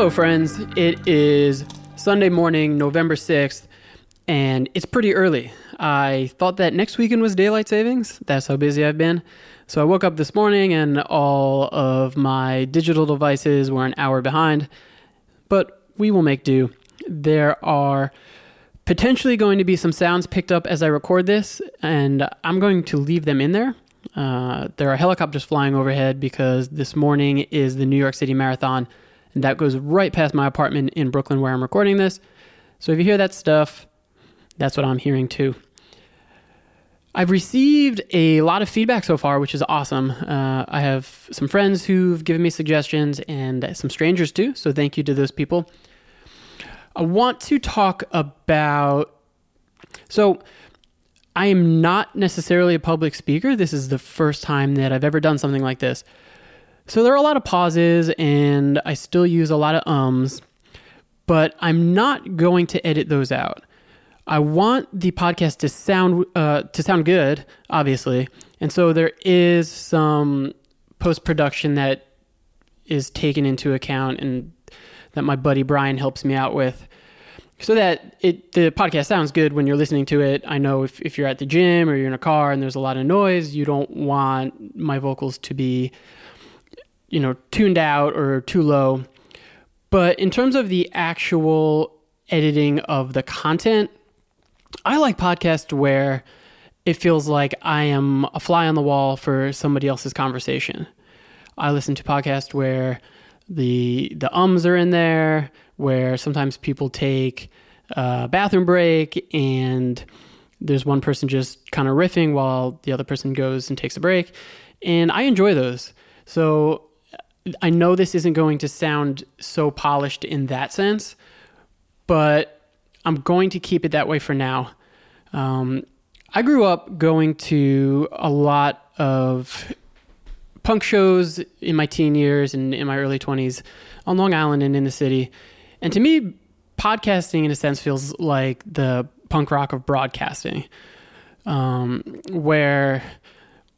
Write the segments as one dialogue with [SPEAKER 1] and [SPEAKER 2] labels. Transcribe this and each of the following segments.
[SPEAKER 1] Hello, friends. It is Sunday morning, November 6th, and it's pretty early. I thought that next weekend was daylight savings. That's how busy I've been. So I woke up this morning and all of my digital devices were an hour behind, but we will make do. There are potentially going to be some sounds picked up as I record this, and I'm going to leave them in there. Uh, there are helicopters flying overhead because this morning is the New York City Marathon, and that goes right past my apartment in Brooklyn where I'm recording this. So if you hear that stuff, that's what I'm hearing too. I've received a lot of feedback so far, which is awesome. Uh, I have some friends who've given me suggestions and some strangers too. So thank you to those people. I want to talk about. So, I am not necessarily a public speaker. This is the first time that I've ever done something like this. So, there are a lot of pauses, and I still use a lot of ums, but I'm not going to edit those out. I want the podcast to sound uh, to sound good, obviously, and so there is some post production that is taken into account and that my buddy Brian helps me out with so that it the podcast sounds good when you're listening to it. I know if, if you're at the gym or you're in a car and there's a lot of noise, you don't want my vocals to be you know tuned out or too low. But in terms of the actual editing of the content, I like podcasts where it feels like I am a fly on the wall for somebody else's conversation. I listen to podcasts where the the ums are in there where sometimes people take a bathroom break and there's one person just kind of riffing while the other person goes and takes a break and I enjoy those. So I know this isn't going to sound so polished in that sense, but I'm going to keep it that way for now. Um, I grew up going to a lot of punk shows in my teen years and in my early 20s on Long Island and in the city. And to me, podcasting, in a sense, feels like the punk rock of broadcasting, um, where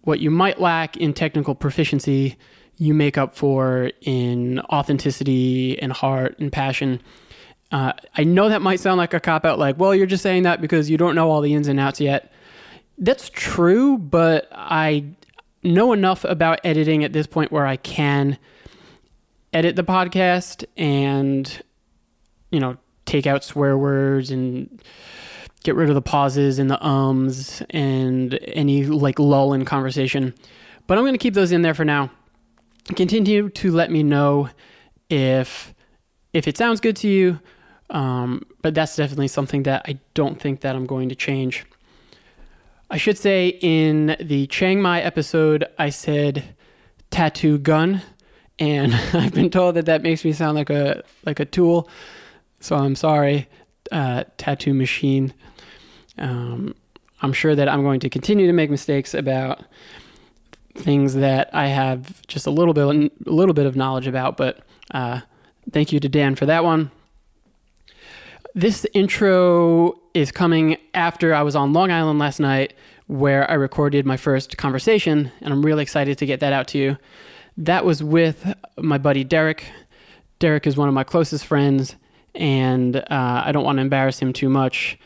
[SPEAKER 1] what you might lack in technical proficiency, you make up for in authenticity and heart and passion. Uh, I know that might sound like a cop out, like, well, you're just saying that because you don't know all the ins and outs yet. That's true, but I know enough about editing at this point where I can edit the podcast and you know take out swear words and get rid of the pauses and the ums and any like lull in conversation. But I'm going to keep those in there for now. Continue to let me know if if it sounds good to you. Um, but that's definitely something that I don't think that I'm going to change. I should say in the Chiang Mai episode, I said tattoo gun, and I've been told that that makes me sound like a like a tool. So I'm sorry, uh, tattoo machine. Um, I'm sure that I'm going to continue to make mistakes about things that I have just a little bit a little bit of knowledge about. But uh, thank you to Dan for that one. This intro is coming after I was on Long Island last night where I recorded my first conversation, and I'm really excited to get that out to you. That was with my buddy Derek. Derek is one of my closest friends, and uh, I don't want to embarrass him too much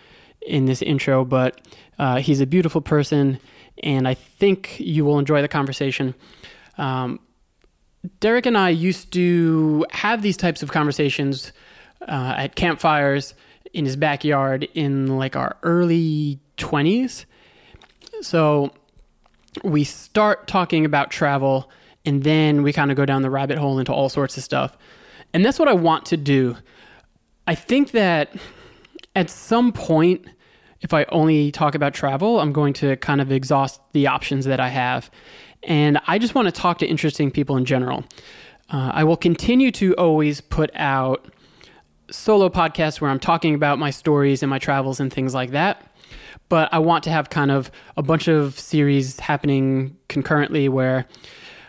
[SPEAKER 1] in this intro, but uh, he's a beautiful person, and I think you will enjoy the conversation. Um, Derek and I used to have these types of conversations uh, at campfires in his backyard in like our early 20s. So we start talking about travel and then we kind of go down the rabbit hole into all sorts of stuff. And that's what I want to do. I think that at some point, if I only talk about travel, I'm going to kind of exhaust the options that I have. And I just want to talk to interesting people in general. Uh, I will continue to always put out solo podcasts where I'm talking about my stories and my travels and things like that. But I want to have kind of a bunch of series happening concurrently where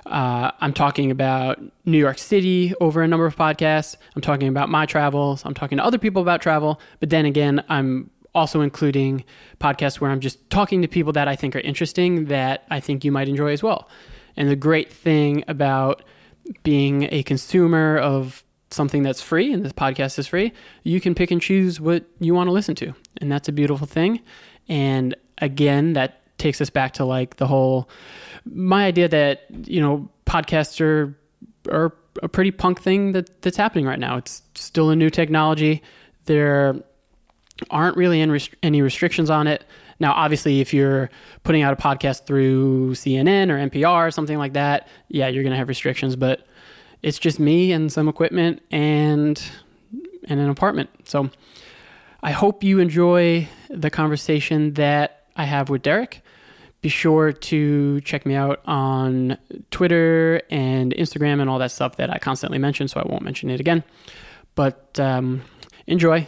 [SPEAKER 1] uh, I'm talking about New York City over a number of podcasts. I'm talking about my travels. I'm talking to other people about travel. But then again, I'm also including podcasts where I'm just talking to people that I think are interesting that I think you might enjoy as well. And the great thing about being a consumer of something that's free, and this podcast is free, you can pick and choose what you want to listen to. And that's a beautiful thing. And again, that takes us back to like the whole my idea that, you know, podcasts are are a pretty punk thing that that's happening right now. It's still a new technology. There aren't really rest- any restrictions on it. Now, obviously, if you're putting out a podcast through CNN or NPR or something like that, yeah, you're going to have restrictions. But it's just me and some equipment and and an apartment. So I hope you enjoy the conversation that I have with Derek. Be sure to check me out on Twitter and Instagram and all that stuff that I constantly mention, so I won't mention it again. But um, enjoy,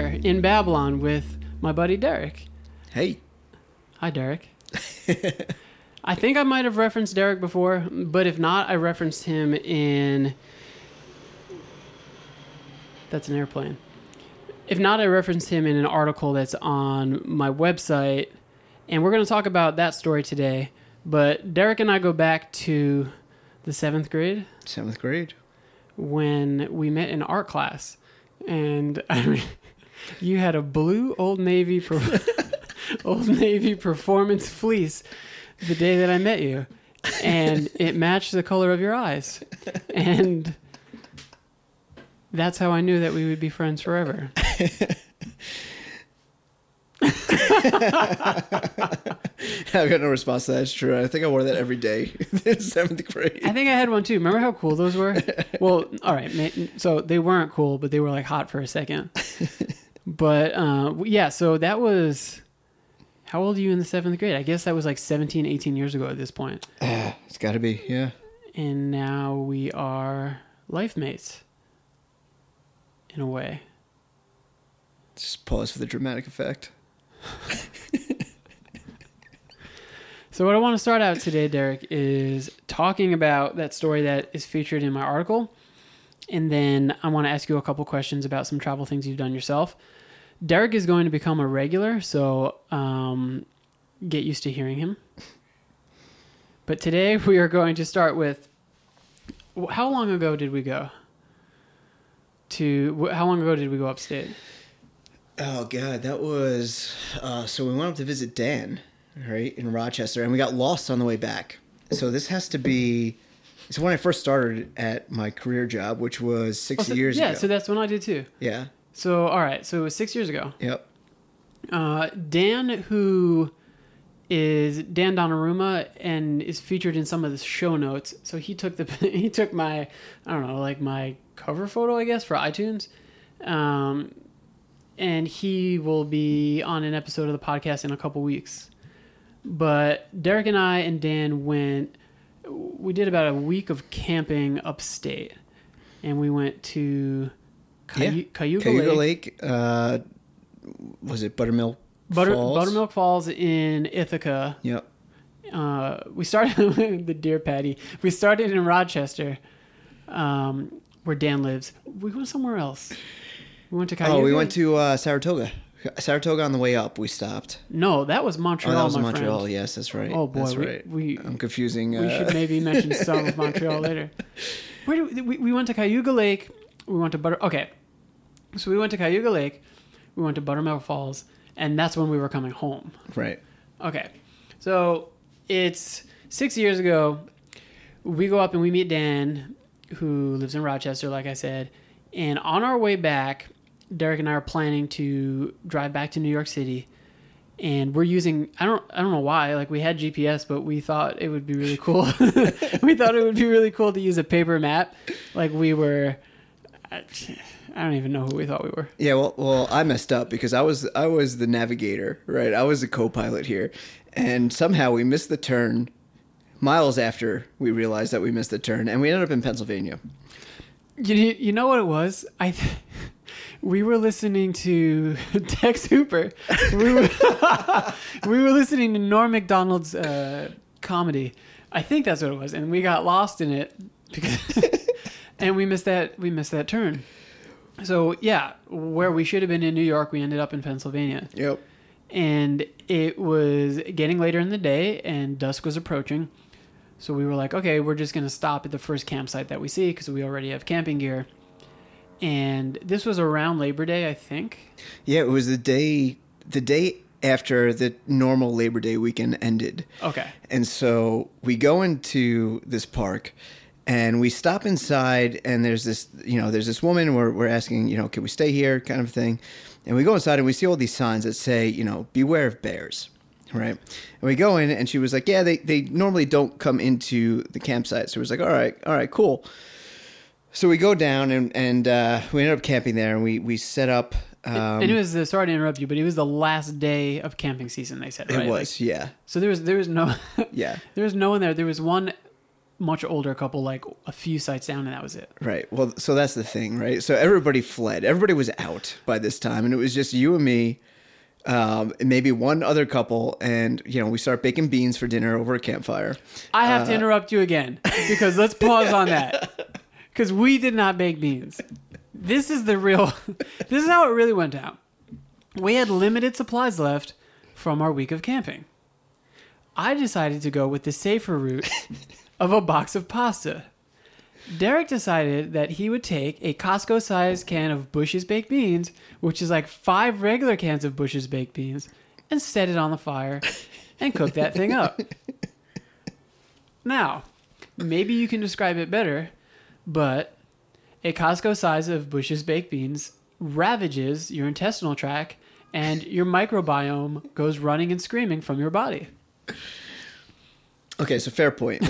[SPEAKER 1] Here in Babylon with my buddy Derek.
[SPEAKER 2] Hey.
[SPEAKER 1] Hi, Derek. I think I might have referenced Derek before, but if not, I referenced him in. That's an airplane. If not, I referenced him in an article that's on my website, and we're going to talk about that story today. But Derek and I go back to the seventh grade
[SPEAKER 2] Seventh grade.
[SPEAKER 1] when we met in art class, and I mean, you had a blue Old Navy per- Old Navy performance fleece the day that I met you, and it matched the color of your eyes, and that's how I knew that we would be friends forever.
[SPEAKER 2] I've got no response to that. It's true. I think I wore that every day in seventh grade.
[SPEAKER 1] I think I had one too. Remember how cool those were? Well, all right. So they weren't cool, but they were like hot for a second. But uh, yeah, so that was. How old are you in the seventh grade? I guess that was like 17, 18 years ago at this point.
[SPEAKER 2] Ah, it's got to be. Yeah.
[SPEAKER 1] And now we are life mates. In a way.
[SPEAKER 2] Just pause for the dramatic effect.
[SPEAKER 1] So what I want to start out today, Derek, is talking about that story that is featured in my article, and then I want to ask you a couple questions about some travel things you've done yourself. Derek is going to become a regular, so um, get used to hearing him. But today we are going to start with how long ago did we go? To how long ago did we go upstate?
[SPEAKER 2] Oh God, that was. Uh, so we went up to visit Dan, right in Rochester, and we got lost on the way back. So this has to be. It's when I first started at my career job, which was six
[SPEAKER 1] Oh, so-
[SPEAKER 2] years
[SPEAKER 1] yeah,
[SPEAKER 2] ago.
[SPEAKER 1] so that's when I did too.
[SPEAKER 2] yeah.
[SPEAKER 1] So all right, so it was six years ago.
[SPEAKER 2] Yep.
[SPEAKER 1] Uh, Dan, who is Dan Donnarumma and is featured in some of the show notes. So he took the he took my I don't know like my cover photo I guess for iTunes, um, and he will be on an episode of the podcast in a couple weeks. But Derek and I and Dan went. We did about a week of camping upstate, and we went to Cayu-
[SPEAKER 2] Yeah.
[SPEAKER 1] Cayuga,
[SPEAKER 2] Cayuga
[SPEAKER 1] Lake.
[SPEAKER 2] Lake. uh, was it Buttermilk
[SPEAKER 1] Butter,
[SPEAKER 2] Falls?
[SPEAKER 1] Buttermilk Falls in Ithaca.
[SPEAKER 2] Yep.
[SPEAKER 1] Uh, we started the deer patty. We started in Rochester, um, where Dan lives. We went somewhere else. We went to Cayuga.
[SPEAKER 2] Oh, we went to uh, Saratoga. Saratoga on the way up. We stopped.
[SPEAKER 1] No, that was Montreal.
[SPEAKER 2] Oh, that was Montreal.
[SPEAKER 1] Friend.
[SPEAKER 2] Yes, that's right.
[SPEAKER 1] Oh boy,
[SPEAKER 2] that's
[SPEAKER 1] we-
[SPEAKER 2] right.
[SPEAKER 1] we-
[SPEAKER 2] I'm confusing.
[SPEAKER 1] We
[SPEAKER 2] uh,
[SPEAKER 1] should maybe mention some of Montreal later. Where do we, we, we went to Cayuga Lake. We went to Butter. Okay, so we went to Cayuga Lake. We went to Buttermilk Falls, and that's when we were coming home.
[SPEAKER 2] right.
[SPEAKER 1] Okay. So it's six years ago. We go up and we meet Dan, who lives in Rochester, like I said. And on our way back, Derek and I are planning to drive back to New York City. And we're using I don't I don't know why like we had GPS but we thought it would be really cool we thought it would be really cool to use a paper map like we were I, don't even know who we thought we were.
[SPEAKER 2] Yeah, well, well, I messed up because I was I was the navigator, right? I was the co-pilot here, and somehow we missed the turn. Miles after we realized that we missed the turn, and we ended up in Pennsylvania.
[SPEAKER 1] You, you know what it was? I th- we were listening to Tex Hooper. We were, we were listening to Norm Macdonald's uh, comedy. I think that's what it was, and we got lost in it because, and we missed that we missed that turn. So yeah, where we should have been in New York, we ended up in Pennsylvania,
[SPEAKER 2] Yep.
[SPEAKER 1] and it was getting later in the day, and dusk was approaching. So we were like, okay, we're just gonna stop at the first campsite that we see because we already have camping gear. And this was around Labor Day, I think.
[SPEAKER 2] Yeah, it was the day the day after the normal Labor Day weekend ended.
[SPEAKER 1] Okay.
[SPEAKER 2] And so we go into this park and we stop inside and there's this you know, there's this woman we're we're asking, you know, can we stay here kind of thing. And we go inside and we see all these signs that say, you know, beware of bears. Right. And we go in and she was like, Yeah, they, they normally don't come into the campsite. So it was like, All right, all right, cool. So we go down and, and uh, we ended up camping there and we, we set up um,
[SPEAKER 1] and it was the, sorry to interrupt you, but it was the last day of camping season. They said
[SPEAKER 2] it was,
[SPEAKER 1] Like,
[SPEAKER 2] yeah.
[SPEAKER 1] so there was there was no
[SPEAKER 2] Yeah.
[SPEAKER 1] there was no one there. There was one much older couple, like a few sites down, and that was it.
[SPEAKER 2] Right. Well, so that's the thing, right? So everybody fled. Everybody was out by this time, and it was just you and me, um, and maybe one other couple, and you know we start baking beans for dinner over a campfire.
[SPEAKER 1] I have
[SPEAKER 2] Uh,
[SPEAKER 1] to interrupt you again because let's pause on that because we did not bake beans. This is the real. This is how it really went down. We had limited supplies left from our week of camping. I decided to go with the safer route of a box of pasta. Derek decided that he would take a Costco sized can of Bush's baked beans, which is like five regular cans of Bush's baked beans, and set it on the fire and cook that thing up. Now, maybe you can describe it better, but a Costco size of Bush's baked beans ravages your intestinal tract and your microbiome goes running and screaming from your body.
[SPEAKER 2] Okay, so fair point.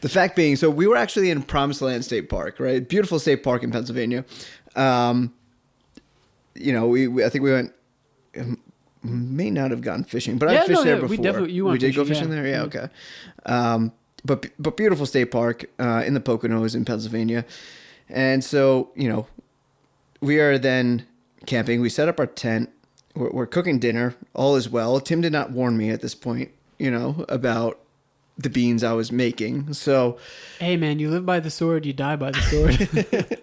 [SPEAKER 2] the fact being, so we were actually in Promised Land State Park, right? Beautiful state park in Pennsylvania. Um, you know, we, we I think we went. May not have gone fishing, but
[SPEAKER 1] Yeah,
[SPEAKER 2] I fished
[SPEAKER 1] no,
[SPEAKER 2] there
[SPEAKER 1] yeah, we
[SPEAKER 2] before.
[SPEAKER 1] definitely- you
[SPEAKER 2] we did go
[SPEAKER 1] fishing,
[SPEAKER 2] fishing
[SPEAKER 1] yeah.
[SPEAKER 2] there, yeah,
[SPEAKER 1] Mhm.
[SPEAKER 2] okay. Um, but but beautiful state park uh, in the Poconos in Pennsylvania, and so you know, we are then camping. We set up our tent. We're, we're cooking dinner. All is well. Tim did not warn me at this point, you know, about the beans I was making. So
[SPEAKER 1] Hey man, you live by the sword, you die by the sword.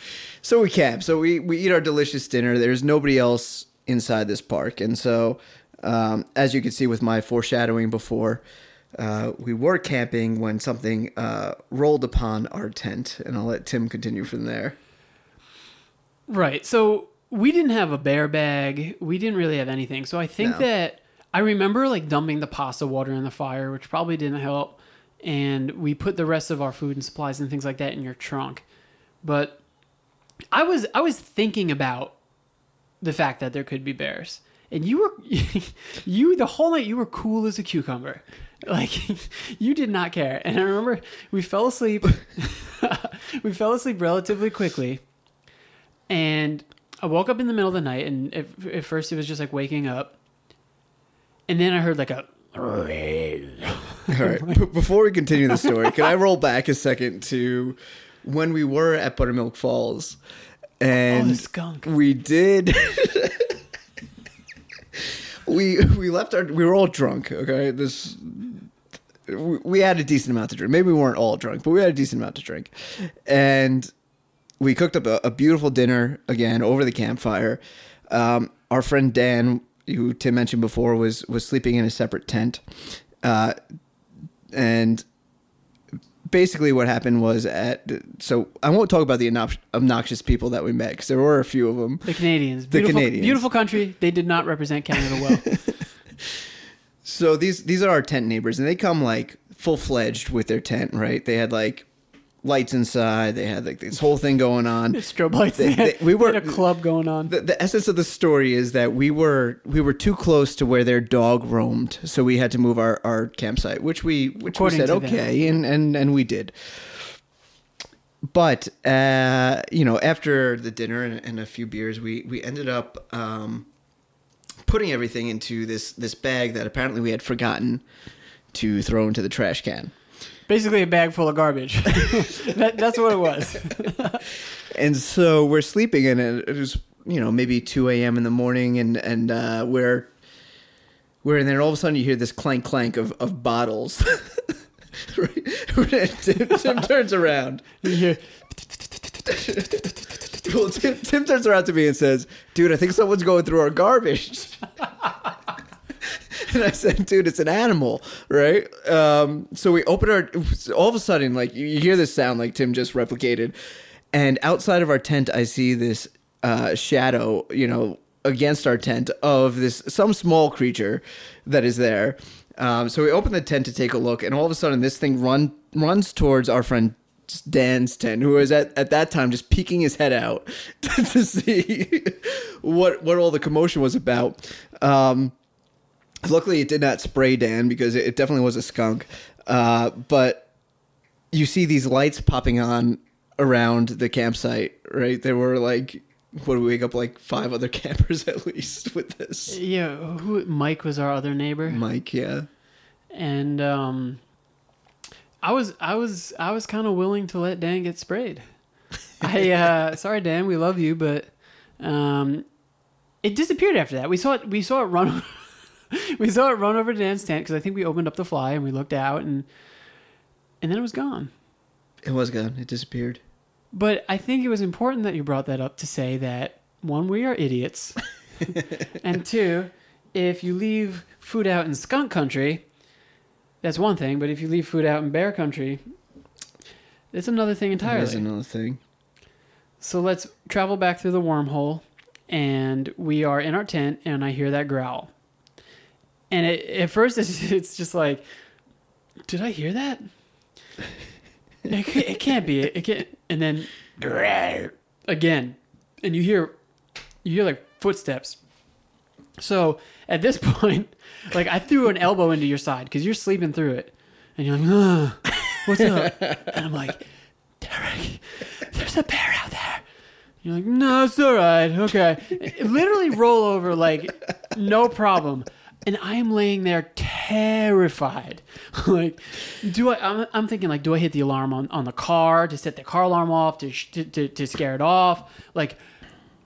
[SPEAKER 2] so we camp. So we we eat our delicious dinner. There's nobody else inside this park, and so um, as you can see with my foreshadowing before. Uh, we were camping when something uh, rolled upon our tent, and I'll let Tim continue from there.
[SPEAKER 1] right. So we didn't have a bear bag. We didn't really have anything. So I think
[SPEAKER 2] No.
[SPEAKER 1] that I remember like dumping the pasta water in the fire, which probably didn't help. And we put the rest of our food and supplies and things like that in your trunk. But I was I was thinking about the fact that there could be bears. And you were you the whole night you were cool as a cucumber. Like you did not care. And I remember we fell asleep we fell asleep relatively quickly. And I woke up in the middle of the night and at, at first it was just like waking up. And then I heard like a
[SPEAKER 2] All right. B- before we continue the story, can I roll back a second to when we were at Buttermilk Falls? And
[SPEAKER 1] Oh, the skunk.
[SPEAKER 2] we did. We we left our. We were all drunk. Okay, this. We had a decent amount to drink. Maybe we weren't all drunk, but we had a decent amount to drink, and we cooked up a, a beautiful dinner again over the campfire. Um, our friend Dan, who Tim mentioned before, was was sleeping in a separate tent, uh, and basically what happened was at so I won't talk about the obnoxious people that we met because there were a few of them.
[SPEAKER 1] the Canadians.
[SPEAKER 2] The
[SPEAKER 1] Beautiful,
[SPEAKER 2] Canadians.
[SPEAKER 1] Beautiful country. They did not represent Canada well.
[SPEAKER 2] So these these are our tent neighbors, and they come like full fledged with their tent. Right? They had like lights inside. They had like this whole thing going on.
[SPEAKER 1] Strobe lights.
[SPEAKER 2] They- they- we were-
[SPEAKER 1] a club going on.
[SPEAKER 2] the, the essence of the story is that we were we were too close to where their dog roamed, so we had to move our, our campsite, which we which
[SPEAKER 1] According
[SPEAKER 2] we said
[SPEAKER 1] to them.
[SPEAKER 2] okay, and, and and we did. but uh, you know, after the dinner and, and a few beers, we we ended up um, putting everything into this this bag that apparently we had forgotten to throw into the trash can.
[SPEAKER 1] Basically, a bag full of garbage. that, that's what it was.
[SPEAKER 2] And so we're sleeping, and it it was you know maybe two a.m. in the morning, and and uh, we're we're and then all of a sudden you hear this clank clank of of bottles. Right? Tim, Tim turns around.
[SPEAKER 1] You hear,
[SPEAKER 2] Well, Tim, Tim turns around to me and says, "Dude, I think someone's going through our garbage." and I said, "Dude, it's an animal, right?" Um, so we open our. All of a sudden, like you hear this sound, like Tim just replicated, and outside of our tent, I see this uh, shadow, you know, against our tent of this some small creature that is there. Um, so we open the tent to take a look, and all of a sudden, this thing run runs towards our friend Dan's tent, who was at, at that time just peeking his head out to see what what all the commotion was about. Um, luckily, it did not spray Dan because it, it definitely was a skunk. Uh, but you see these lights popping on around the campsite, right? There were like, what do we wake up like five other campers at least with this.
[SPEAKER 1] yeah, who, Mike was our other neighbor.
[SPEAKER 2] Mike, yeah.
[SPEAKER 1] and um, I was I was I was kind of willing to let Dan get sprayed. I uh, sorry Dan, we love you, but um, it disappeared after that. We saw it. We saw it run. we saw it run over to Dan's tent because I think we opened up the fly and we looked out and and then it was gone.
[SPEAKER 2] It was gone. It disappeared.
[SPEAKER 1] But I think it was important that you brought that up to say that one, we are idiots, and two, if you leave food out in skunk country, that's one thing. But if you leave food out in bear country, it's another thing entirely.
[SPEAKER 2] is another thing.
[SPEAKER 1] So let's travel back through the wormhole, and we are in our tent, and I hear that growl. And it, at first, it's, it's just like, did I hear that? It, it can't be. It can't. And then again, and you hear, you hear like footsteps. So at this point, like I threw an elbow into your side because you're sleeping through it, and you're like, Ugh, "What's up?" And I'm like, "Derek, there's a bear out there." You're like, "No, it's all right. Okay." Literally roll over like no problem. And I am laying there terrified. like, do I? I'm, I'm thinking like, do I hit the alarm on, on the car to set the car alarm off to, sh- to, to to scare it off? Like,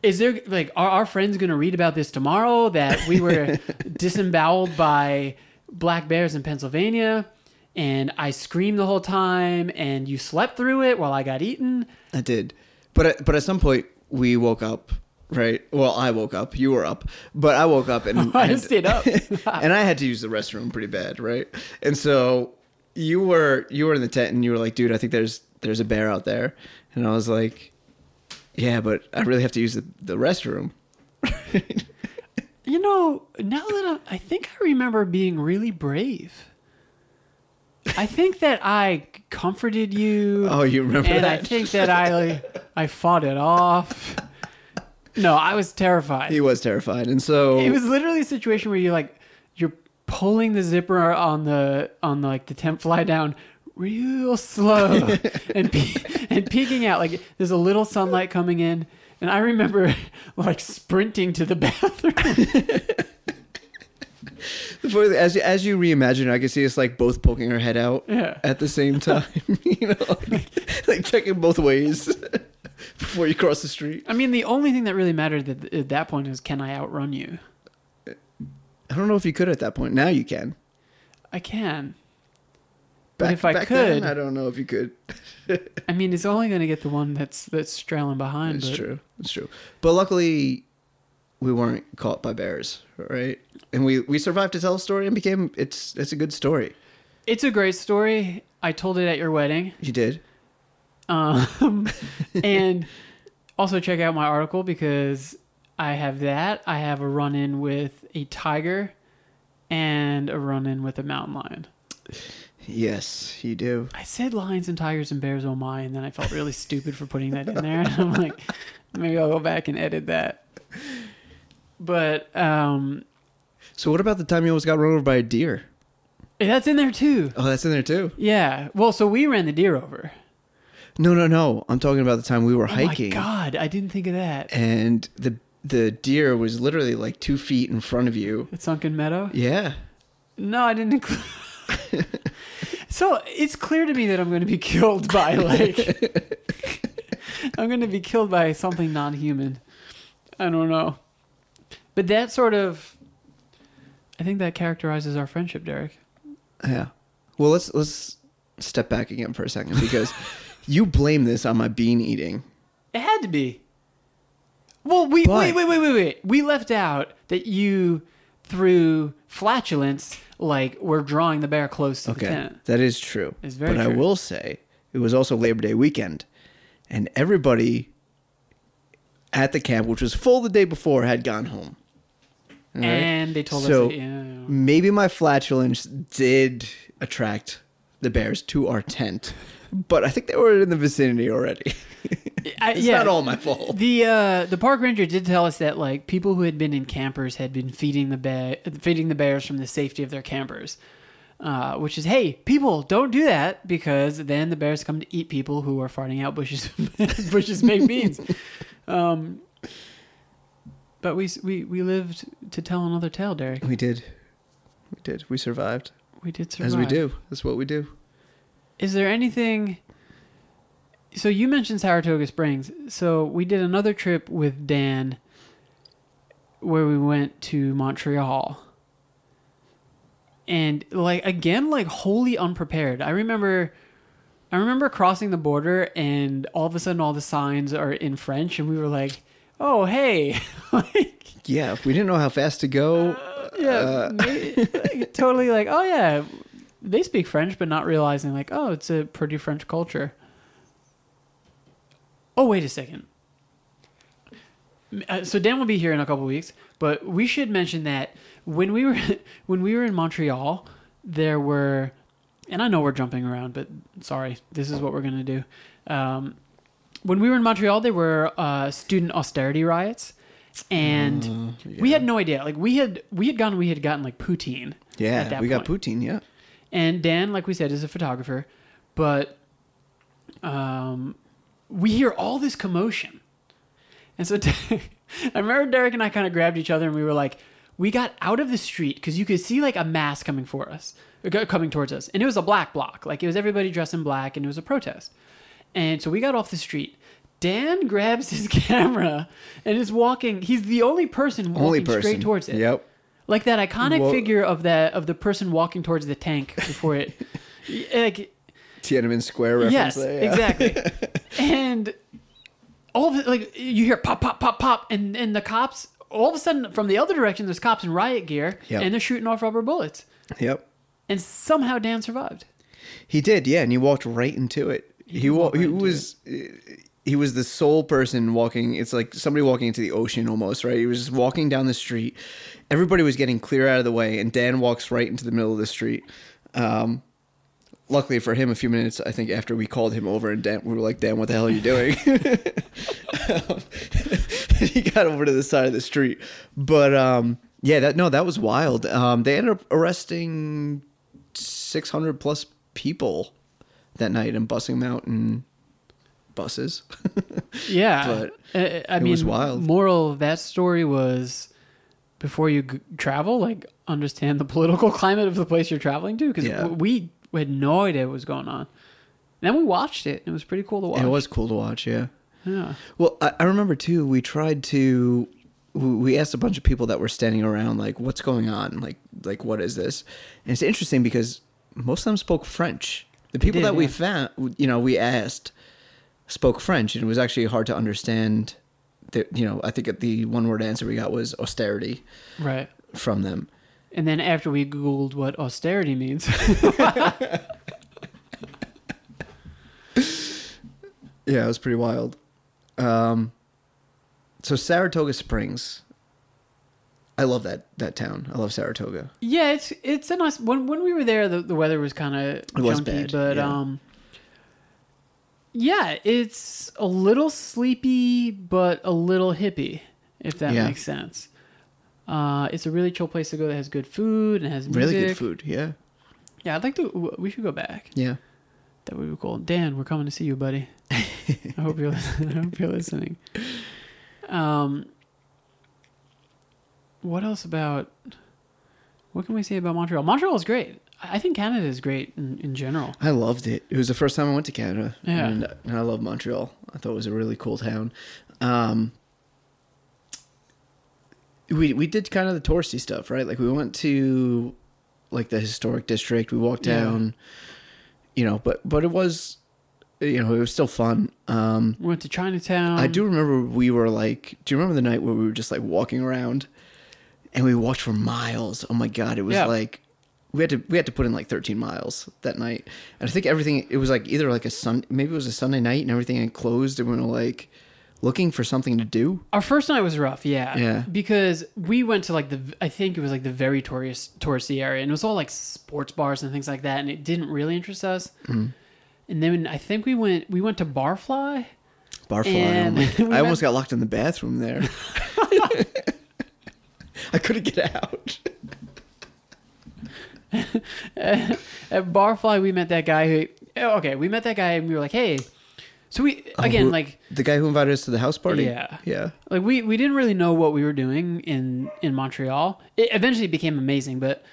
[SPEAKER 1] is there like are our friends going to read about this tomorrow that we were disemboweled by black bears in Pennsylvania and I screamed the whole time and you slept through it while I got eaten?
[SPEAKER 2] I did, but at, but at some point we woke up. Right. Well, I woke up. You were up, but I woke up and
[SPEAKER 1] I
[SPEAKER 2] had-
[SPEAKER 1] stayed up.
[SPEAKER 2] and I had to use the restroom pretty bad, right? And so you were you were in the tent and you were like, "Dude, I think there's there's a bear out there," and I was like, "Yeah, but I really have to use the, the restroom."
[SPEAKER 1] You know, now that I, I think I remember being really brave. I think that I comforted you.
[SPEAKER 2] Oh, you remember
[SPEAKER 1] and I think that I I fought it off. No, I was terrified.
[SPEAKER 2] He was terrified, and so
[SPEAKER 1] It was literally a situation where you're like you're pulling the zipper on the on the, like the tent fly down real slow and pe- and peeking out like there's a little sunlight coming in and I remember like sprinting to the bathroom.
[SPEAKER 2] Before- as you, as you reimagine, I can see us like both poking our head out
[SPEAKER 1] Yeah.
[SPEAKER 2] at the same time. you know, like, like checking both ways before you cross the street.
[SPEAKER 1] I mean, the only thing that really mattered at, at that point is can I outrun you?
[SPEAKER 2] I don't know if you could at that point. Now you can.
[SPEAKER 1] I can. But
[SPEAKER 2] Back,
[SPEAKER 1] if I could-
[SPEAKER 2] then, I don't know if you could.
[SPEAKER 1] I mean, it's only going to get the one that's that's trailing behind.
[SPEAKER 2] It's
[SPEAKER 1] but
[SPEAKER 2] true. It's true. But luckily, we weren't caught by bears, right? And we we survived to tell a story and became it's it's a good story.
[SPEAKER 1] It's a great story. I told it at your wedding.
[SPEAKER 2] You did.
[SPEAKER 1] Um, and also check out my article because I have that. I have a run in with a tiger and a run in with a mountain lion.
[SPEAKER 2] Yes, you do.
[SPEAKER 1] I said lions and tigers and bears, oh my, and then I felt really stupid for putting that in there. And I'm like, maybe I'll go back and edit that. But um,
[SPEAKER 2] So what about the time you almost got run over by a deer?
[SPEAKER 1] that's in there too.
[SPEAKER 2] Oh, that's in there too.
[SPEAKER 1] Yeah. Well, so we ran the deer over.
[SPEAKER 2] No, no, no. I'm talking about the time we were
[SPEAKER 1] oh
[SPEAKER 2] hiking.
[SPEAKER 1] Oh hiking, my god, I didn't think of that.
[SPEAKER 2] and the the deer was literally like two feet in front of you.
[SPEAKER 1] At Sunken Meadow?
[SPEAKER 2] Yeah.
[SPEAKER 1] No, I didn't include. so it's clear to me that I'm going to be killed by like. I'm going to be killed by something non-human. I don't know, but that sort of. I think that characterizes our friendship, Derek.
[SPEAKER 2] Yeah. Well, let's let's step back again for a second because you blame this on my bean eating.
[SPEAKER 1] It had to be. Well, we
[SPEAKER 2] But-
[SPEAKER 1] wait, wait, wait, wait, wait. We left out that you through flatulence, like we're drawing the bear close to the tent.
[SPEAKER 2] that is true.
[SPEAKER 1] It's very
[SPEAKER 2] but I will say it was also Labor Day weekend, and everybody at the camp, which was full the day before, had gone home. Right?
[SPEAKER 1] And they told
[SPEAKER 2] So-
[SPEAKER 1] us that, yeah.
[SPEAKER 2] Maybe my flatulence did attract the bears to our tent, but I think they were in the vicinity already.
[SPEAKER 1] I-
[SPEAKER 2] it's
[SPEAKER 1] yeah,
[SPEAKER 2] not all my fault.
[SPEAKER 1] The uh, the park ranger did tell us that like people who had been in campers had been feeding the bear feeding the bears from the safety of their campers, uh, which is hey people don't do that because then the bears come to eat people who are farting out bushes Bush's baked beans. Um, but we we we lived to tell another tale, Derek.
[SPEAKER 2] We did. We did. We survived.
[SPEAKER 1] We did survive.
[SPEAKER 2] As we do. That's what we do.
[SPEAKER 1] Is there anything? So you mentioned Saratoga Springs. So we did another trip with Dan, where we went to Montreal, and like again, like wholly unprepared. I remember, I remember crossing the border, and all of a sudden, all the signs are in French, and we were like, "Oh, hey!" like,
[SPEAKER 2] Yeah, we didn't know how fast to go.
[SPEAKER 1] yeah,
[SPEAKER 2] Uh,
[SPEAKER 1] maybe- like, totally like, oh yeah, they speak French, but not realizing like, oh, it's a pretty French culture. Oh wait a second. Uh, so Dan will be here in a couple weeks, but we should mention that when we were when we were in Montreal, there were, and I know we're jumping around, but sorry, this is what we're gonna do. Um, when we were in Montreal, there were uh, student austerity riots, and we had no idea. Like we had we had gone, we had gotten like poutine.
[SPEAKER 2] yeah, we got
[SPEAKER 1] point.
[SPEAKER 2] poutine. Yeah.
[SPEAKER 1] And Dan, like we said, is a photographer, but um, we hear all this commotion, and so I remember Derek and I kind of grabbed each other and we were like, we got out of the street because you could see like a mass coming for us, uh, coming towards us, and it was a black bloc, like it was everybody dressed in black, and it was a protest, and so we got off the street. Dan grabs his camera and is walking. He's the only person walking
[SPEAKER 2] Only person.
[SPEAKER 1] straight towards it
[SPEAKER 2] Yep.
[SPEAKER 1] Like that iconic
[SPEAKER 2] Wha-
[SPEAKER 1] figure of that of the person walking towards the tank before it like
[SPEAKER 2] Tiananmen Square reference
[SPEAKER 1] yes
[SPEAKER 2] there. yeah.
[SPEAKER 1] exactly and all of it like you hear pop pop pop pop and and the cops all of a sudden from the other direction there's cops in riot gear
[SPEAKER 2] Yep.
[SPEAKER 1] and they're shooting off rubber bullets
[SPEAKER 2] Yep.
[SPEAKER 1] and somehow Dan survived
[SPEAKER 2] He did, yeah, and he walked right into it. He wa- he
[SPEAKER 1] into
[SPEAKER 2] was he was the sole person walking. It's like somebody walking into the ocean almost, right? He was just walking down the street. Everybody was getting clear out of the way, and Dan walks right into the middle of the street. Um, luckily for him, a few minutes I think after we called him over, and Dan, we were like, "Dan, what the hell are you doing?" Um, he got over to the side of the street, but um, yeah, that no, that was wild. Um, they ended up arresting six hundred plus people that night and bussing them out in buses.
[SPEAKER 1] yeah
[SPEAKER 2] But
[SPEAKER 1] I
[SPEAKER 2] it
[SPEAKER 1] mean
[SPEAKER 2] was wild.
[SPEAKER 1] moral of that story was before you g- travel like understand the political climate of the place you're traveling to because
[SPEAKER 2] Yeah.
[SPEAKER 1] we had no idea what was going on and then we watched it and it was pretty cool to watch
[SPEAKER 2] It was cool to watch, yeah.
[SPEAKER 1] yeah
[SPEAKER 2] Well, I, I remember too. We tried to. we- asked a bunch of people that were standing around, like, "What's going on? Like, like what is this?" And it's interesting because most of them spoke French. The people
[SPEAKER 1] did,
[SPEAKER 2] that we found, you know, we asked spoke French, and it was actually hard to understand. The, you know, I think the one word answer we got was austerity
[SPEAKER 1] right
[SPEAKER 2] from them.
[SPEAKER 1] and then after we googled what austerity means
[SPEAKER 2] Yeah, it was pretty wild. Um, so Saratoga Springs. I love that that town. I love Saratoga.
[SPEAKER 1] Yeah, it's it's a nice. When when we were there, the, the weather was kind of junky,
[SPEAKER 2] bad,
[SPEAKER 1] but
[SPEAKER 2] yeah.
[SPEAKER 1] um, yeah, it's a little sleepy, but a little hippie, if that
[SPEAKER 2] Yeah.
[SPEAKER 1] makes sense. Uh, it's a really chill place to go that has good food and has music.
[SPEAKER 2] Really good food. Yeah.
[SPEAKER 1] Yeah, I'd like to. We should go back.
[SPEAKER 2] Yeah.
[SPEAKER 1] That would be cool. Dan, we're coming to see you, buddy. I hope you're. Listening. I hope you're listening. Um, what else about? What can we say about Montreal? Montreal is great. I think Canada is great in, in general.
[SPEAKER 2] I loved it. It was the first time I went to Canada.
[SPEAKER 1] Yeah.
[SPEAKER 2] And, and I love Montreal. I thought it was a really cool town. Um, we we did kind of the touristy stuff, right? Like we went to like the historic district. We walked
[SPEAKER 1] Yeah.
[SPEAKER 2] down, you know, but but it was you know, it was still fun. Um
[SPEAKER 1] We went to Chinatown.
[SPEAKER 2] I do remember we were like, do you remember the night where we were just like walking around and we walked for miles? Oh my god, it was
[SPEAKER 1] Yeah.
[SPEAKER 2] like we had to we had to put in like 13 miles that night. And I think everything it was like either like a sun maybe it was a Sunday night and everything had closed and we were like looking for something to do.
[SPEAKER 1] Our first night was rough, yeah.
[SPEAKER 2] Yeah.
[SPEAKER 1] Because we went to like the, I think it was like the very tourist, touristy area, and it was all like sports bars and things like that, and it didn't really interest us.
[SPEAKER 2] Mm-hmm.
[SPEAKER 1] And then I think we went, we went to Barfly.
[SPEAKER 2] Barfly.
[SPEAKER 1] We
[SPEAKER 2] I almost got locked in the bathroom there. I couldn't get out.
[SPEAKER 1] At Barfly, we met that guy who, oh, okay, we met that guy, and we were like, hey, so we oh, again
[SPEAKER 2] Oh,
[SPEAKER 1] like
[SPEAKER 2] the guy who invited us to the house party.
[SPEAKER 1] Yeah.
[SPEAKER 2] Yeah.
[SPEAKER 1] like we we didn't really know what we were doing in in Montreal. It eventually became amazing, but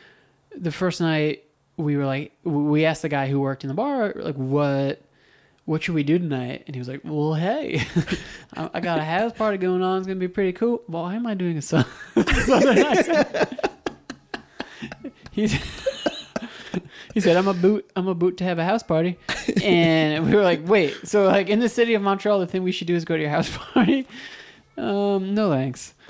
[SPEAKER 1] the first night we were like we asked the guy who worked in the bar like what what should we do tonight? And he was like, "Well, hey, I, I got a house party going on. It's gonna be pretty cool. Well, why am I doing a southern accent?" He's, he said, "I'm a boot. I'm a boot to have a house party." And we were like, "Wait, so like in the city of Montreal, the thing we should do is go to your house party?" Um, no thanks.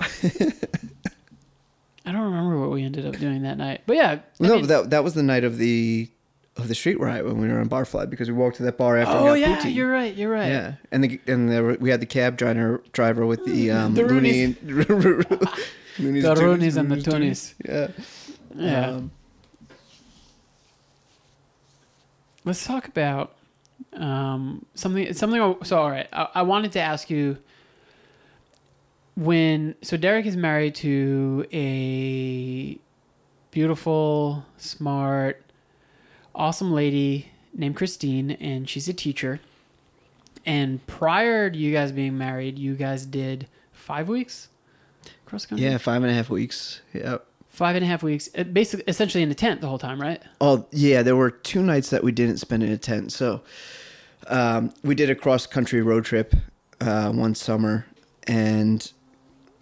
[SPEAKER 1] I don't remember what we ended up doing that night, but yeah, I
[SPEAKER 2] no,
[SPEAKER 1] mean-
[SPEAKER 2] that that was the night of the of the street riot when we were on Barfly because we walked to that bar after.
[SPEAKER 1] oh
[SPEAKER 2] we got
[SPEAKER 1] yeah,
[SPEAKER 2] poutine.
[SPEAKER 1] you're right. You're right.
[SPEAKER 2] Yeah, and the and there were, we had the cab driver driver with the um,
[SPEAKER 1] The
[SPEAKER 2] loonies,
[SPEAKER 1] The Roonies and the Toonies.
[SPEAKER 2] Yeah,
[SPEAKER 1] Yeah.
[SPEAKER 2] Um,
[SPEAKER 1] Let's talk about um, something. Something. So, all right. I, I wanted to ask you when. So, Derek is married to a beautiful, smart, awesome lady named Christine, and she's a teacher. And prior to you guys being married, you guys did five weeks cross country.
[SPEAKER 2] yeah, five and a half weeks. Yeah.
[SPEAKER 1] Five and a half weeks. uh, Basically, essentially in a tent the whole time, right?
[SPEAKER 2] Oh yeah, there were two nights that we didn't spend in a tent. So um, we did a cross country road trip uh, one summer, and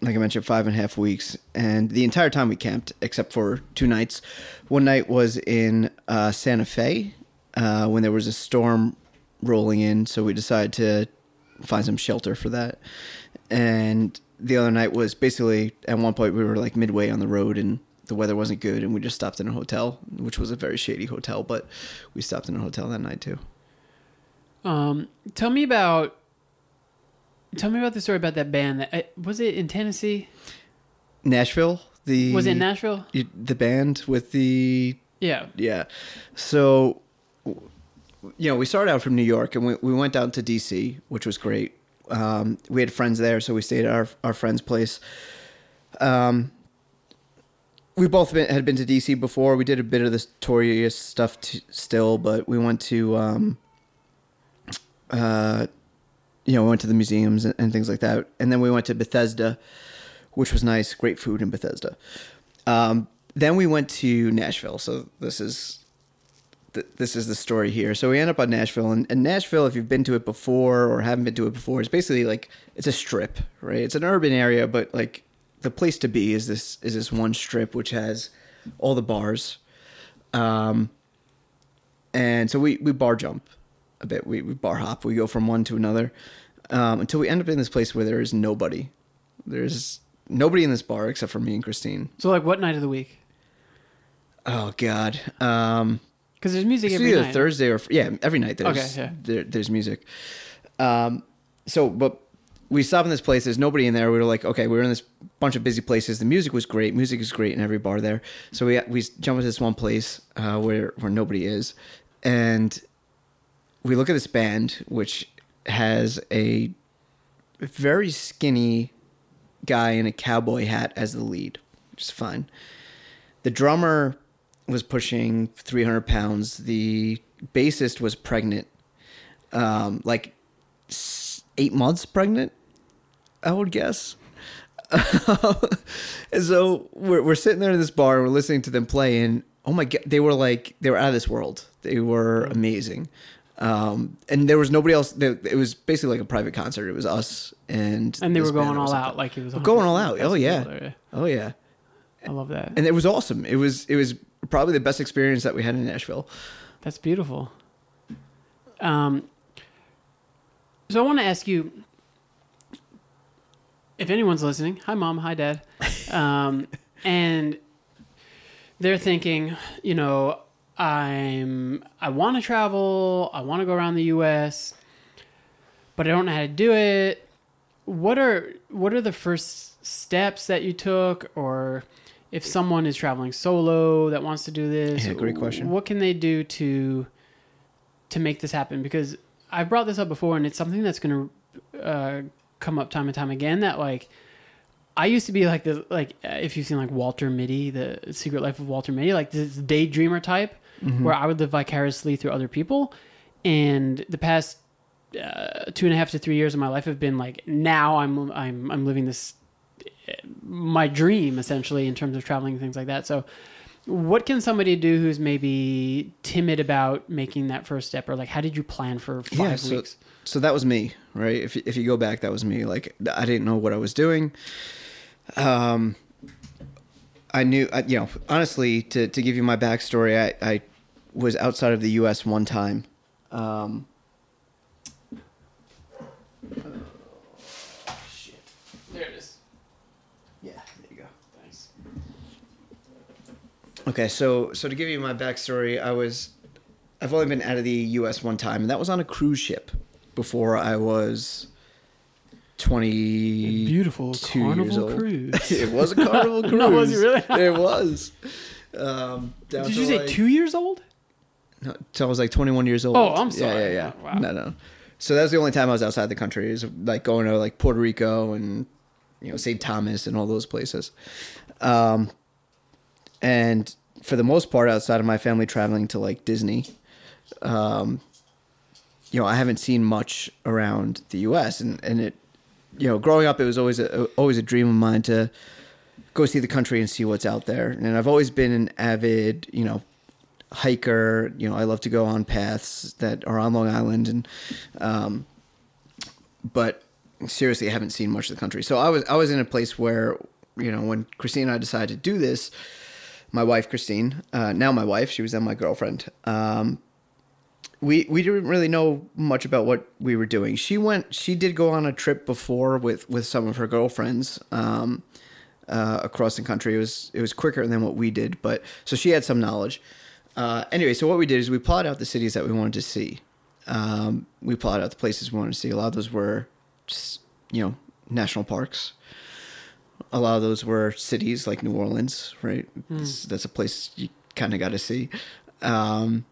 [SPEAKER 2] like I mentioned, five and a half weeks. And the entire time we camped, except for two nights. One night was in uh, Santa Fe uh, when there was a storm rolling in, so we decided to find some shelter for that. And the other night was basically at one point we were like midway on the road and the weather wasn't good and we just stopped in a hotel, which was a very shady hotel, but we stopped in a hotel that night too.
[SPEAKER 1] Um, tell me about. Tell me about the story about that band. That uh, was it in Tennessee.
[SPEAKER 2] Nashville, the
[SPEAKER 1] Was it in Nashville?
[SPEAKER 2] the band with the
[SPEAKER 1] Yeah.
[SPEAKER 2] yeah. So you know, we started out from New York and we, we went down to DC, which was great. Um, we had friends there, so we stayed at our our friend's place. Um, we both been, had been to DC before. We did a bit of this tourist stuff t- still, but we went to um, uh, you know, we went to the museums and, and things like that, and then we went to Bethesda, which was nice. Great food in Bethesda. Um, then we went to Nashville. So this is th- this is the story here. So we end up on Nashville, and, and Nashville, if you've been to it before or haven't been to it before, it's basically like it's a strip, right? It's an urban area, but like the place to be is this is this one strip which has all the bars, um, and so we we bar jump a bit. We we bar hop. We go from one to another um, until we end up in this place where there is nobody. There's nobody in this bar except for me and Christine.
[SPEAKER 1] So like, what night of the week?
[SPEAKER 2] Oh God. Um,
[SPEAKER 1] Because there's music
[SPEAKER 2] it's
[SPEAKER 1] every
[SPEAKER 2] either
[SPEAKER 1] night.
[SPEAKER 2] Thursday or yeah, every night there's
[SPEAKER 1] Okay, yeah.
[SPEAKER 2] there, there's music. Um, so but we stop in this place. There's nobody in there. We were like, okay, we were in this bunch of busy places. The music was great. Music is great in every bar there. So we we jump into this one place uh, where where nobody is, and we look at this band which has a very skinny guy in a cowboy hat as the lead, which is fine. The drummer was pushing 300 pounds. The bassist was pregnant, um, like eight months pregnant, I would guess. and so we're we're sitting there in this bar and we're listening to them play, and oh my god, they were like they were out of this world. They were amazing. Um, and there was nobody else. there- It was basically like a private concert. It was us and
[SPEAKER 1] And they were going all out like it was
[SPEAKER 2] Going all out. Oh yeah.
[SPEAKER 1] there.
[SPEAKER 2] Oh yeah.
[SPEAKER 1] I love that.
[SPEAKER 2] And it was awesome. It was it was probably the best experience that we had in Nashville.
[SPEAKER 1] That's beautiful. Um, so I want to ask you, if anyone's listening, hi mom, hi dad, um, and they're thinking, you know, I'm I want to travel, I want to go around the U.S., but I don't know how to do it. What are what are the first steps that you took, or if someone is traveling solo that wants to do this?
[SPEAKER 2] Yeah, great question.
[SPEAKER 1] What can they do to to make this happen? Because I've brought this up before, and it's something that's going to uh, come up time and time again. That like I used to be like the like uh, if you've seen like Walter Mitty, the Secret Life of Walter Mitty, like this daydreamer type, where I would live vicariously through other people. And the past uh, two and a half to three years of my life have been like now I'm I'm I'm living this uh, my dream essentially in terms of traveling and things like that. So what can somebody do who's maybe timid about making that first step or like how did you plan for five
[SPEAKER 2] so,
[SPEAKER 1] weeks?
[SPEAKER 2] So that was me, right? If if you go back, that was me. Like I didn't know what I was doing. Um, I knew, I, you know, honestly, to to give you my backstory, I I was outside of the U.S. one time. Um, shit.
[SPEAKER 1] There it is.
[SPEAKER 2] yeah, there you go.
[SPEAKER 1] Thanks.
[SPEAKER 2] Okay, so so to give you my backstory, I was I've only been out of the U.S. one time, and that was on a cruise ship before I was twenty.
[SPEAKER 1] Beautiful
[SPEAKER 2] two years
[SPEAKER 1] carnival
[SPEAKER 2] old.
[SPEAKER 1] cruise.
[SPEAKER 2] it was a carnival cruise.
[SPEAKER 1] No, was it really?
[SPEAKER 2] it was. Um, down
[SPEAKER 1] Did you say
[SPEAKER 2] like-
[SPEAKER 1] two years old?
[SPEAKER 2] No, till I was like 21 years old.
[SPEAKER 1] Oh, I'm
[SPEAKER 2] Yeah,
[SPEAKER 1] sorry.
[SPEAKER 2] Yeah, yeah,
[SPEAKER 1] Wow.
[SPEAKER 2] No, no. So that was the only time I was outside the country. Is like going to like Puerto Rico and you know St. Thomas and all those places. Um, and for the most part, outside of my family traveling to like Disney, um, you know, I haven't seen much around the U.S. and and it, you know, growing up, it was always a always a dream of mine to go see the country and see what's out there. And I've always been an avid, you know, hiker. You know, I love to go on paths that are on Long Island, and um, but seriously, I haven't seen much of the country. So I was I was in a place where you know when Christine and I decided to do this, my wife Christine, uh, now my wife, she was then my girlfriend. Um, we we didn't really know much about what we were doing. She went. She did go on a trip before with with some of her girlfriends. Um, uh, across the country. It was it was quicker than what we did, but so she had some knowledge. Uh, anyway, so what we did is we plotted out the cities that we wanted to see. Um, we plotted out the places we wanted to see. A lot of those were just you know national parks. A lot of those were cities like New Orleans, right? That's- That's a place you kind of got to see. Um,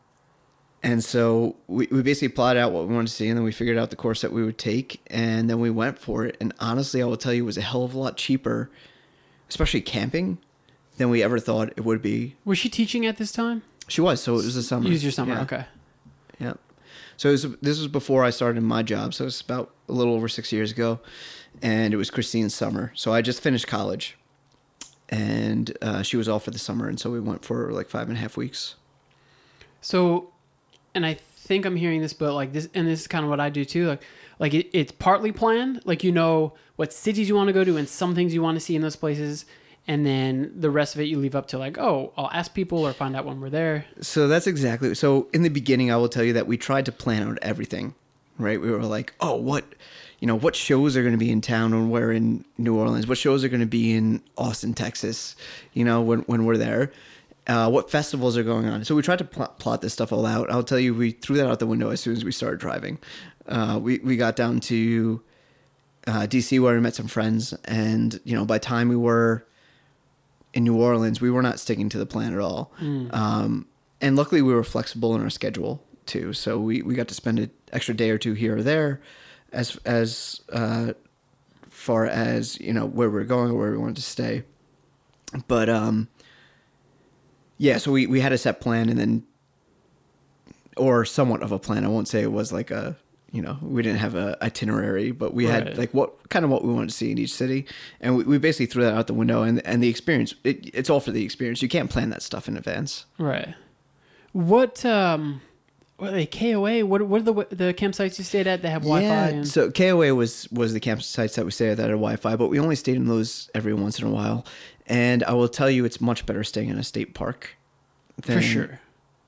[SPEAKER 2] and so we, we basically plotted out what we wanted to see, and then we figured out the course that we would take, and then we went for it. And honestly, I will tell you, it was a hell of a lot cheaper, especially camping, than we ever thought it would be.
[SPEAKER 1] Was she teaching at this time?
[SPEAKER 2] She was, so it was the summer.
[SPEAKER 1] Use your summer.
[SPEAKER 2] Yeah.
[SPEAKER 1] Okay.
[SPEAKER 2] Yeah. So it was, this was before I started my job, so it was about a little over six years ago, and it was Christine's summer. So I just finished college, and uh, she was off for the summer, and so we went for like five and a half weeks.
[SPEAKER 1] So, and I think I'm hearing this, but like this, and this is kind of what I do too. Like, like it, it's partly planned. Like you know what cities you want to go to and some things you want to see in those places, and then the rest of it you leave up to like, oh, I'll ask people or find out when we're there.
[SPEAKER 2] So that's exactly. So in the beginning, I will tell you that we tried to plan out everything, right? We were like, oh, what, you know, what shows are going to be in town when we're in New Orleans? What shows are going to be in Austin, Texas? You know, when when we're there, uh, what festivals are going on? So we tried to pl- plot this stuff all out. I'll tell you, we threw that out the window as soon as we started driving. Uh, we we got down to uh, DC where we met some friends, and you know, by the time we were in New Orleans, we were not sticking to the plan at all. Um, and luckily, we were flexible in our schedule too, so we, we got to spend an extra day or two here or there, as as uh, far as you know where we are going or where we wanted to stay. But um, yeah, so we we had a set plan, and then or somewhat of a plan. I won't say it was like a you know we didn't have a itinerary, but we
[SPEAKER 1] Right.
[SPEAKER 2] had like what kind of what we wanted to see in each city, and we, we basically threw that out the window. And and the experience, it, it's all for the experience. You can't plan that stuff in advance.
[SPEAKER 1] Right. What um, what are they KOA? What what are the the campsites you stayed at that have Wi-Fi?
[SPEAKER 2] Yeah,
[SPEAKER 1] and,
[SPEAKER 2] so KOA was was the campsites that we stayed at that had Wi-Fi, but we only stayed in those every once in a while. And I will tell you, it's much better staying in a state park
[SPEAKER 1] for
[SPEAKER 2] than
[SPEAKER 1] sure.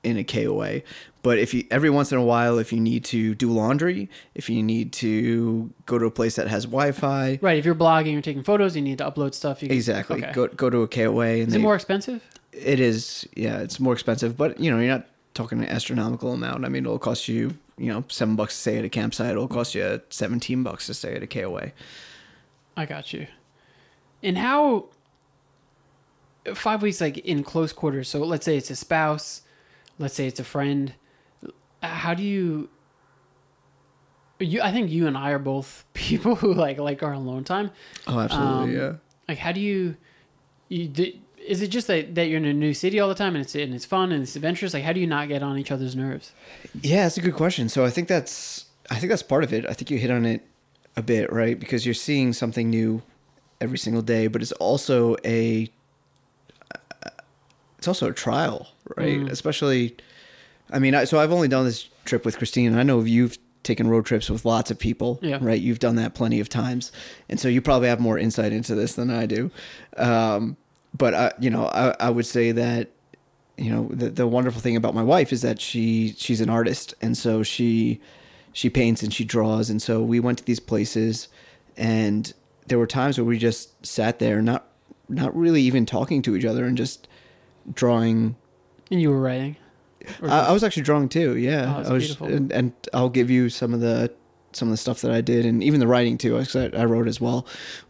[SPEAKER 2] in a KOA. But if you every once in a while, if you need to do laundry, if you need to go to a place that has Wi-Fi,
[SPEAKER 1] Right. If you're blogging or taking photos, you need to upload stuff. You can,
[SPEAKER 2] exactly,
[SPEAKER 1] Okay.
[SPEAKER 2] go go to a KOA. And
[SPEAKER 1] Is
[SPEAKER 2] they,
[SPEAKER 1] it more expensive?
[SPEAKER 2] It is, yeah, it's more expensive, but you know, you're not talking an astronomical amount. I mean, it'll cost you, you know, seven bucks to stay at a campsite. It'll cost you seventeen bucks to stay at a KOA.
[SPEAKER 1] I got you. And how five weeks like in close quarters? So let's say it's a spouse, let's say it's a friend. How do you? You, I think you and I are both people who like like our alone time.
[SPEAKER 2] Oh, absolutely,
[SPEAKER 1] Um,
[SPEAKER 2] yeah.
[SPEAKER 1] Like, how do you? You do, is it just that, that you're in a new city all the time and it's and it's fun and it's adventurous? Like, how do you not get on each other's nerves?
[SPEAKER 2] Yeah, it's a good question. So I think that's I think that's part of it. I think you hit on it a bit, right? Because you're seeing something new every single day, but it's also a it's also a trial, right?
[SPEAKER 1] Mm.
[SPEAKER 2] Especially I mean, I, so I've only done this trip with Christine, and I know you've taken road trips with lots of people,
[SPEAKER 1] Yeah.
[SPEAKER 2] right? You've done that plenty of times, and so you probably have more insight into this than I do. Um, but I, you know, I, I would say that you know the the wonderful thing about my wife is that she she's an artist, and so she she paints and she draws, and so we went to these places, and there were times where we just sat there, not not really even talking to each other, and just drawing
[SPEAKER 1] And you were writing.
[SPEAKER 2] I, I was actually drawing too. Yeah,
[SPEAKER 1] Oh,
[SPEAKER 2] I was,
[SPEAKER 1] beautiful.
[SPEAKER 2] and, and I'll give you some of the some of the stuff that I did, and even the writing too. I, I wrote as well.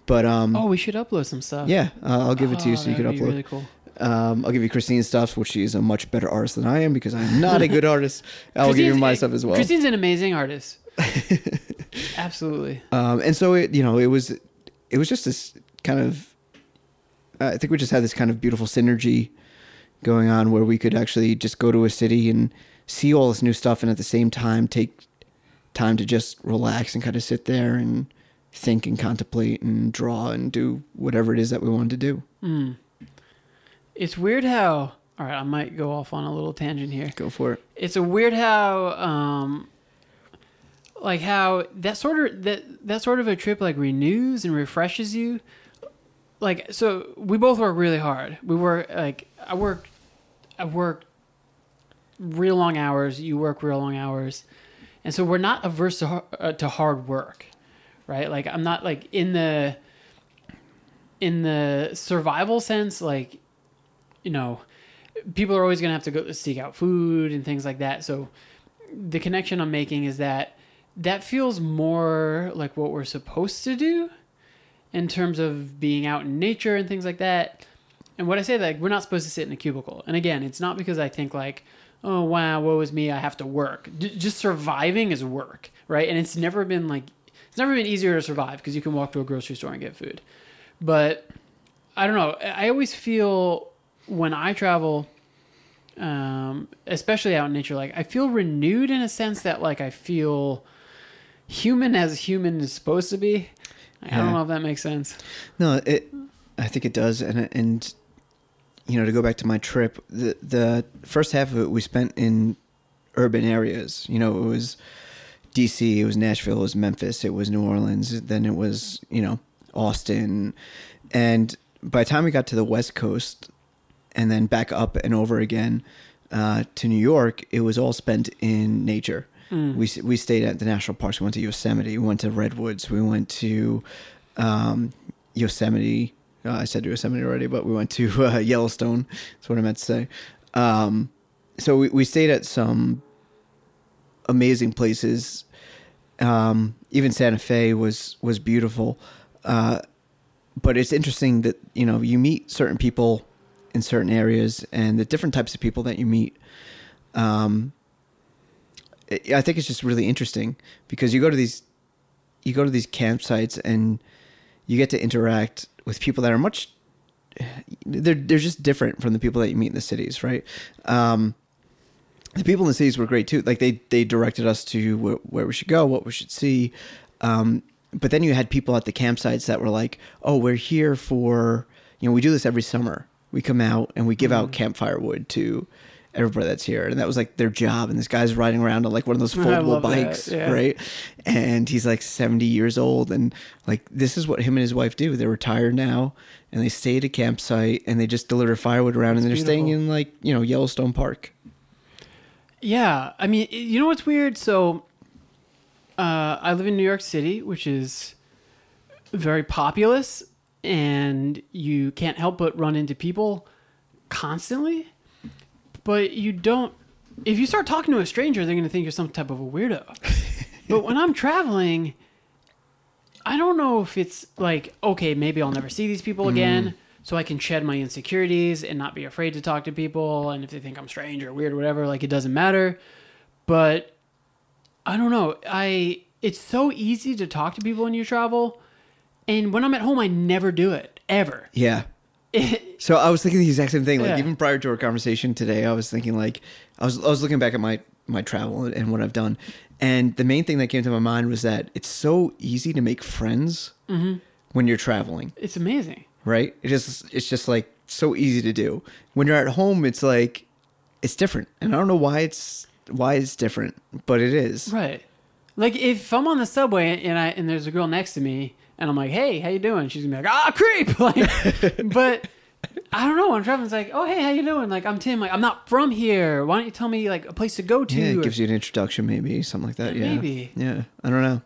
[SPEAKER 2] But um,
[SPEAKER 1] oh, we should upload some stuff.
[SPEAKER 2] yeah, uh, I'll give it to you
[SPEAKER 1] Oh,
[SPEAKER 2] so you can upload.
[SPEAKER 1] Really cool.
[SPEAKER 2] Um, I'll give you Christine's stuff, which she is a much better artist than I am because I'm not a good artist. I'll give you
[SPEAKER 1] Christine's-
[SPEAKER 2] my stuff as well.
[SPEAKER 1] Christine's an amazing artist. Absolutely.
[SPEAKER 2] Um, and so it, you know, it was, it was just this kind of, I think we just had this kind of beautiful synergy going on where we could actually just go to a city and see all this new stuff, and at the same time take time to just relax and kind of sit there and think and contemplate and draw and do whatever it is that we wanted to do.
[SPEAKER 1] Mm. It's weird how. All right, I might go off on a little tangent here.
[SPEAKER 2] Go for it.
[SPEAKER 1] It's a weird how, um, like how that sort of that that sort of a trip like renews and refreshes you. Like so, we both work really hard. We work like I work, I work real long hours. You work real long hours, and so we're not averse to uh, to hard work, right? Like I'm not like in the in the survival sense, like you know, people are always going to have to go seek out food and things like that. So the connection I'm making is that that feels more like what we're supposed to do in terms of being out in nature and things like that. And what I say, like, we're not supposed to sit in a cubicle. And again, it's not because I think like, oh wow, woe is me, I have to work. D- just surviving is work, right? And it's never been like, it's never been easier to survive because you can walk to a grocery store and get food. But I don't know. I always feel when I travel, um, especially out in nature, like I feel renewed in a sense that like I feel human as human is supposed to be. I
[SPEAKER 2] Yeah.
[SPEAKER 1] don't know if that makes sense.
[SPEAKER 2] No, it. I think it does, and and you know to go back to my trip, the the first half of it we spent in urban areas. You know, it was D.C., it was Nashville, it was Memphis, it was New Orleans, then it was you know Austin, and by the time we got to the West Coast, and then back up and over again uh, to New York, it was all spent in nature.
[SPEAKER 1] Mm.
[SPEAKER 2] We we stayed at the national parks. We went to Yosemite. We went to Redwoods. We went to um, Yosemite. Uh, I said Yosemite already, but we went to uh, Yellowstone. That's what I meant to say. Um, so we, we stayed at some amazing places. Um, even Santa Fe was was beautiful. Uh, but it's interesting that you know you meet certain people in certain areas and the different types of people that you meet. Um, I I think it's just really interesting because you go to these you go to these campsites and you get to interact with people that are much they're they're just different from the people that you meet in the cities, right? Um, the people in the cities were great too. Like they they directed us to where, where we should go, what we should see. Um, but then you had people at the campsites that were like, "Oh, we're here for you know we do this every summer. We come out and we give out campfire wood to everybody that's here, and that was like their job. And this guy's riding around on like one of those foldable
[SPEAKER 1] that,
[SPEAKER 2] bikes,
[SPEAKER 1] yeah.
[SPEAKER 2] right? And he's like seventy years old, and like this is what him and his wife do. They're retired now, and they stay at a campsite and they just deliver firewood around, and they're staying in like you know Yellowstone Park.
[SPEAKER 1] Yeah, I mean, you know what's weird? So, uh, I live in New York City, which is very populous, and you can't help but run into people constantly. But you don't. If you start talking to a stranger, they're going to think you're some type of a weirdo. but when I'm traveling, I don't know if it's like, okay, maybe I'll never see these people again, mm. so I can shed my insecurities and not be afraid to talk to people. And if they think I'm strange or weird or whatever, like it doesn't matter. But I don't know. I it's so easy to talk to people when you travel, and when I'm at home, I never do it ever.
[SPEAKER 2] Yeah. So I was thinking the exact same thing. Like
[SPEAKER 1] Yeah.
[SPEAKER 2] even prior to our conversation today, I was thinking like I was I was looking back at my my travel and what I've done, and the main thing that came to my mind was that it's so easy to make friends
[SPEAKER 1] Mm-hmm.
[SPEAKER 2] when you're traveling,
[SPEAKER 1] It's amazing.
[SPEAKER 2] right? It is it's just like so easy to do. When you're at home, it's like it's different, and I don't know why it's why it's different, but it is.
[SPEAKER 1] Right. Like if I'm on the subway and I and there's a girl next to me and I'm like, "Hey, how you doing?" She's gonna be like, "Ah, creep!" Like, but I don't know. Traveling, it's like, "Oh, hey, how you doing?" Like, I'm Tim. Like, I'm not from here. Why don't you tell me like a place to go to?
[SPEAKER 2] Yeah, it
[SPEAKER 1] or-
[SPEAKER 2] gives you an introduction, maybe something like that.
[SPEAKER 1] Yeah,
[SPEAKER 2] Yeah,
[SPEAKER 1] maybe.
[SPEAKER 2] Yeah, I don't know,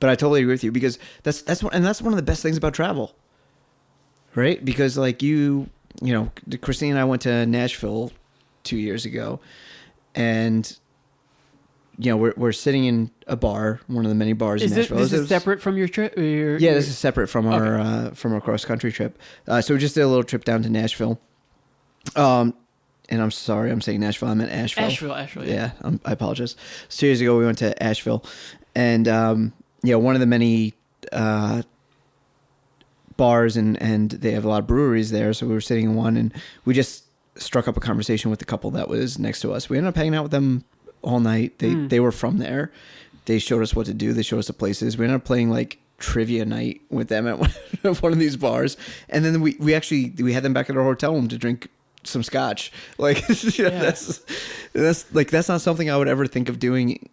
[SPEAKER 2] but I totally agree with you because that's that's one, and that's one of the best things about travel, right? Because like you, you know, Christine and I went to Nashville two years ago, and you know we're we're sitting in a bar, one of the many bars
[SPEAKER 1] Is
[SPEAKER 2] in
[SPEAKER 1] this,
[SPEAKER 2] Nashville.
[SPEAKER 1] this
[SPEAKER 2] It
[SPEAKER 1] is
[SPEAKER 2] was-
[SPEAKER 1] separate from your trip? Your,
[SPEAKER 2] Yeah,
[SPEAKER 1] your-
[SPEAKER 2] this is separate from our uh, from our cross country trip. Uh, so we just did a little trip down to Nashville. Um, and I'm sorry, I'm saying Nashville. I meant Asheville.
[SPEAKER 1] Asheville. Asheville. Yeah.
[SPEAKER 2] Yeah, um, I apologize. So two years ago, we went to Asheville, and um, yeah, one of the many uh, bars, and and they have a lot of breweries there. So we were sitting in one, and we just struck up a conversation with the couple that was next to us. We ended up hanging out with them all night. They
[SPEAKER 1] Mm.
[SPEAKER 2] they were from there. They showed us what to do. They showed us the places. We ended up playing like trivia night with them at one, one of these bars, and then we we actually we had them back at our hotel room to drink some scotch. Like you know,
[SPEAKER 1] Yeah.
[SPEAKER 2] that's that's like that's not something I would ever think of doing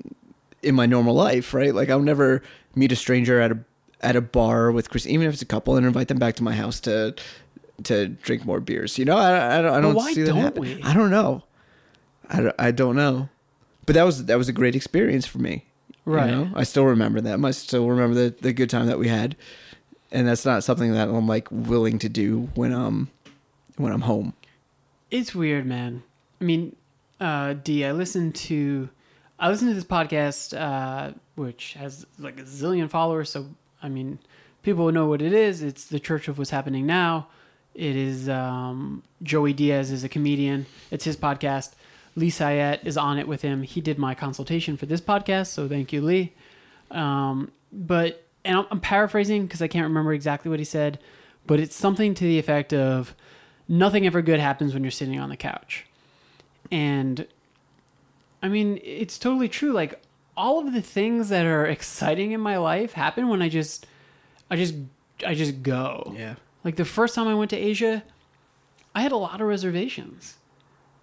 [SPEAKER 2] in my normal life, right? Like I'll never meet a stranger at a at a bar with Chris, even if it's a couple, and invite them back to my house to to drink more beers. You know, I, I don't I don't
[SPEAKER 1] why
[SPEAKER 2] see that
[SPEAKER 1] don't
[SPEAKER 2] happen.
[SPEAKER 1] we?
[SPEAKER 2] I don't know. I don't, I don't know. But that was that was a great experience for me. you
[SPEAKER 1] Right.
[SPEAKER 2] know? I still remember that. I still remember the the good time that we had. And that's not something that I'm like willing to do when um when I'm home.
[SPEAKER 1] It's weird, man. I mean, uh, D, I listened to, I listened to this podcast, uh, which has like a zillion followers. So, I mean, people know what it is. It's the Church of What's Happening Now. It is um, Joey Diaz is a comedian. It's his podcast. Lee Syatt is on it with him. He did my consultation for this podcast, so thank you, Lee. Um, but and I'm, I'm paraphrasing because I can't remember exactly what he said, but it's something to the effect of nothing ever good happens when you're sitting on the couch. And I mean, it's totally true. Like all of the things that are exciting in my life happen when I just I just I just go.
[SPEAKER 2] Yeah.
[SPEAKER 1] Like the first time I went to Asia, I had a lot of reservations.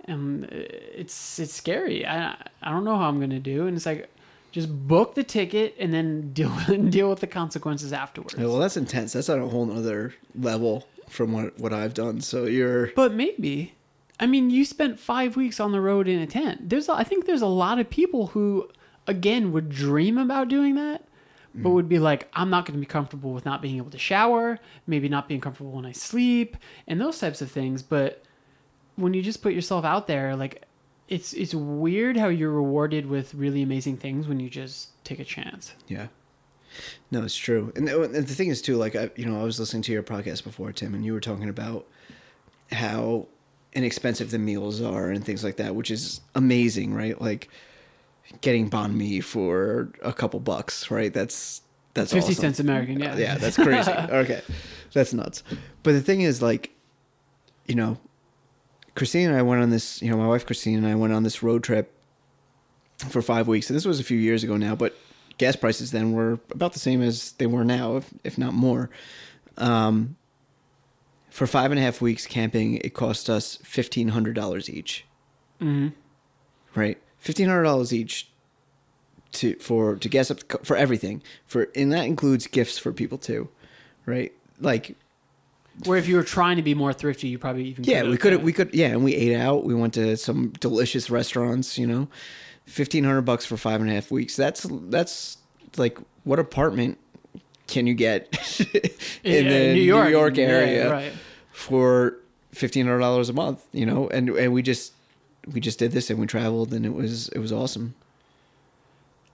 [SPEAKER 1] And uh, it's it's scary. I I don't know how I'm going to do and it's like just book the ticket and then deal deal with the consequences afterwards.
[SPEAKER 2] well, that's intense. That's on a whole other level from what what I've done. So you're
[SPEAKER 1] But maybe. I mean, you spent five weeks on the road in a tent. There's, I think, there's a lot of people who, again, would dream about doing that, but would be like, I'm not going to be comfortable with not being able to shower, maybe not being comfortable when I sleep, and those types of things. But when you just put yourself out there, like, it's it's weird how you're rewarded with really amazing things when you just take a chance.
[SPEAKER 2] Yeah. No, it's true. And the, and the thing is too, like I, you know, I was listening to your podcast before, Tim, and you were talking about how inexpensive the meals are and things like that, which is amazing, right? Like getting banh mi for a couple bucks, right? That's that's
[SPEAKER 1] Fifty
[SPEAKER 2] awesome.
[SPEAKER 1] cents American, yeah.
[SPEAKER 2] Yeah, that's crazy. okay, that's nuts. But the thing is, like, you know, Christine and I went on this. You know, my wife Christine and I went on this road trip for five weeks. And this was a few years ago now, but gas prices then were about the same as they were now, if if not more. Um, for five and a half weeks camping, it cost us fifteen hundred dollars each.
[SPEAKER 1] hmm
[SPEAKER 2] Right, fifteen hundred dollars each to for to gas up for everything. For and that includes gifts for people too, right? Like
[SPEAKER 1] Where if you were trying to be more thrifty, you probably even
[SPEAKER 2] yeah, we could we could yeah, and we ate out. We went to some delicious restaurants. You know, fifteen hundred bucks for five and a half weeks. That's that's like what apartment can you get in
[SPEAKER 1] Yeah,
[SPEAKER 2] the
[SPEAKER 1] New York, yeah,
[SPEAKER 2] area
[SPEAKER 1] right.
[SPEAKER 2] for fifteen hundred dollars a month? You know, and and we just we just did this and we traveled and it was it was awesome.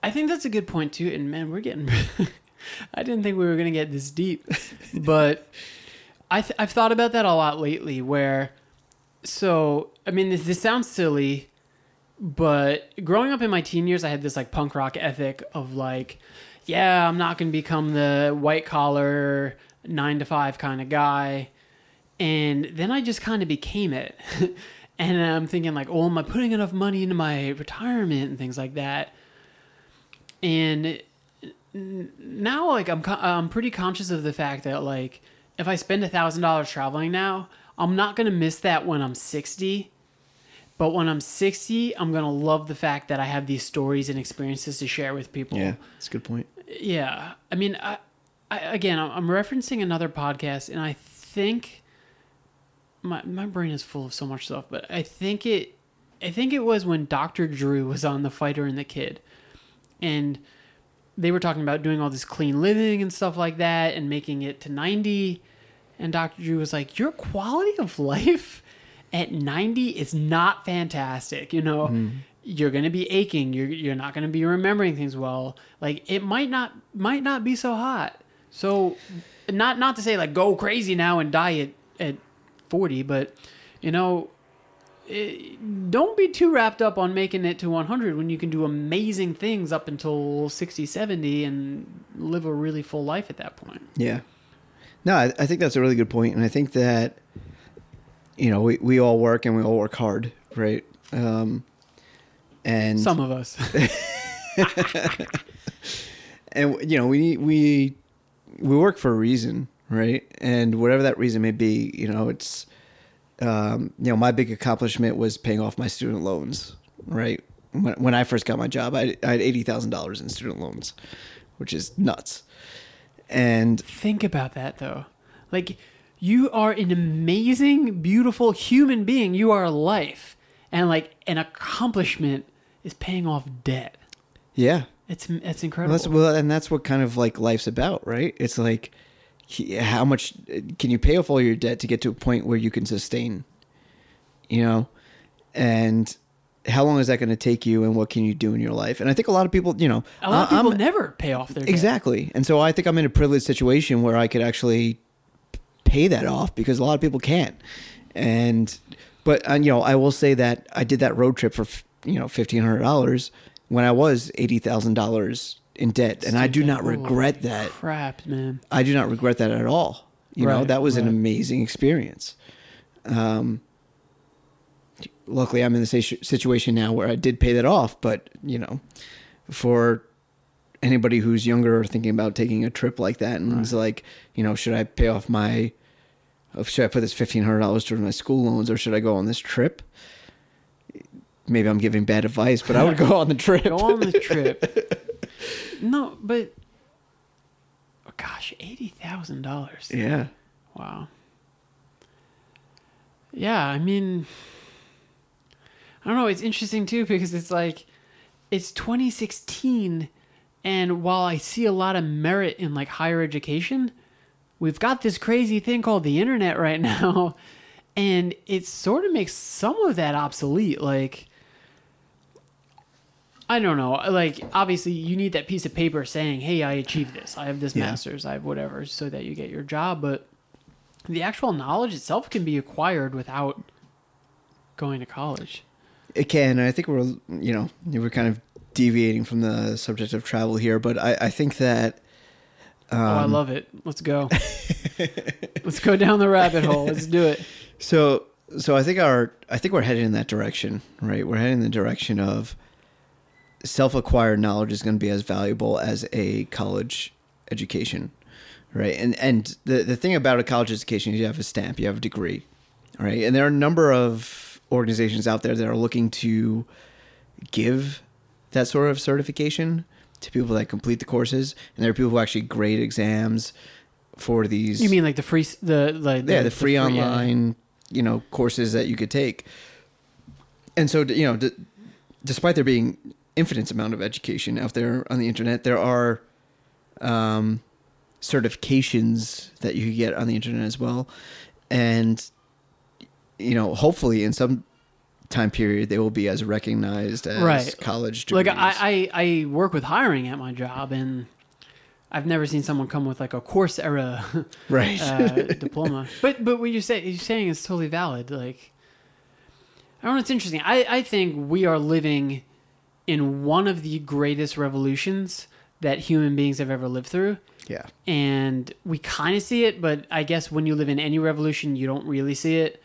[SPEAKER 1] I think that's a good point too. And man, we're getting. I didn't think we were gonna get this deep, but I th- I've thought about that a lot lately. Where, so I mean, this, this sounds silly, but growing up in my teen years, I had this like punk rock ethic of like, yeah, I'm not gonna become the white collar nine to five kind of guy, and then I just kind of became it. and I'm thinking like, oh, am I putting enough money into my retirement and things like that? and now like I'm I'm pretty conscious of the fact that like if I spend a thousand dollars traveling now, I'm not gonna miss that when I'm sixty. But when I'm sixty, I'm gonna love the fact that I have these stories and experiences to share with people.
[SPEAKER 2] Yeah, that's a good point.
[SPEAKER 1] Yeah, I mean, I, I again, I'm referencing another podcast, and I think my my brain is full of so much stuff, but I think it, I think it was when Dr. Drew was on The Fighter and the Kid, and they were talking about doing all this clean living and stuff like that, and making it to ninety, and Dr. Drew was like, "Your quality of life." At 90 is not fantastic, you know you're going to be aching you're you're not going to be remembering things well like it might not might not be so hot so not not to say like go crazy now and die at at 40 but you know eh, don't be too wrapped up on making it to 100 when you can do amazing things up until 60 70 and live a really full life at that point
[SPEAKER 2] Yeah. No, I, I think that's a really good point, and I think that you know we, we all work and we all work hard, right? Um, and
[SPEAKER 1] some of us
[SPEAKER 2] and you know we we we work for a reason, right? And whatever that reason may be, you know, it's um, you know my big accomplishment was paying off my student loans, right? When, when I first got my job, I, I had eighty thousand dollars in student loans, which is nuts. And
[SPEAKER 1] Think about that though. Like you are an amazing, beautiful human being. You are life. And like an accomplishment is paying off debt.
[SPEAKER 2] yeah,
[SPEAKER 1] It's it's
[SPEAKER 2] Well,
[SPEAKER 1] incredible.
[SPEAKER 2] that's well, and that's what kind of like life's about, right? It's like how much can you pay off all your debt to get to a point where you can sustain, you know, and how long is that going to take you, and what can you do in your life? And I think a lot of people, you know,
[SPEAKER 1] a lot of
[SPEAKER 2] I-
[SPEAKER 1] people
[SPEAKER 2] I'm-
[SPEAKER 1] never pay off their debt.
[SPEAKER 2] exactly, and so I think I'm in a privileged situation where I could actually pay that off because a lot of people can't, and but uh, you know, I will say that I did that road trip for you know fifteen hundred dollars when I was eighty thousand dollars in debt, and I do not regret that.
[SPEAKER 1] Crap, man.
[SPEAKER 2] I do not regret that at all. You know, that was an amazing experience. Um, luckily, I'm in the situation now where I did pay that off, but you know, for anybody who's younger or thinking about taking a trip like that and is like, you know, should I pay off my, uh, should I put this fifteen hundred dollars towards my school loans or should I go on this trip? Maybe I'm giving bad advice, but I would go on the trip.
[SPEAKER 1] Go on the trip. no, but oh, gosh, eighty thousand dollars.
[SPEAKER 2] yeah.
[SPEAKER 1] Wow. Yeah, I mean, I don't know. It's interesting too because it's like it's 2016, and while I see a lot of merit in like higher education, we've got this crazy thing called the internet right now, and it sort of makes some of that obsolete. Like, I don't know. Like, obviously, you need that piece of paper saying, "Hey, I achieved this. I have this
[SPEAKER 2] Yeah.
[SPEAKER 1] master's. I have whatever," so that you get your job. But the actual knowledge itself can be acquired without going to college.
[SPEAKER 2] It can. and I think we're, you know, we're kind of deviating from the subject of travel here, but I, I think that. Um,
[SPEAKER 1] oh, I love it. Let's go. Let's go down the rabbit hole. Let's do it.
[SPEAKER 2] So so I think our I think we're headed in that direction, right? We're heading in the direction of self-acquired knowledge is going to be as valuable as a college education, right? And and the the thing about a college education is you have a stamp, you have a degree, right? And there are a number of organizations out there that are looking to give that sort of certification to people that complete the courses, and there are people who actually grade exams for these.
[SPEAKER 1] You mean like the free, the like
[SPEAKER 2] yeah, the free
[SPEAKER 1] yeah.
[SPEAKER 2] online, you know, courses that you could take. And so, you know, d- despite there being infinite amount of education out there on the internet, there are um, certifications that you could get on the internet as well, and you know, hopefully in some time period they will be as recognized as
[SPEAKER 1] Right.
[SPEAKER 2] college degrees.
[SPEAKER 1] Like I, I, I work with hiring at my job, and I've never seen someone come with like a Coursera
[SPEAKER 2] right.
[SPEAKER 1] uh, diploma. But but what you say you're saying is totally valid. Like I don't know. It's interesting. I I think we are living in one of the greatest revolutions that human beings have ever lived through.
[SPEAKER 2] yeah.
[SPEAKER 1] and we kind of see it but i guess when you live in any revolution you don't really see it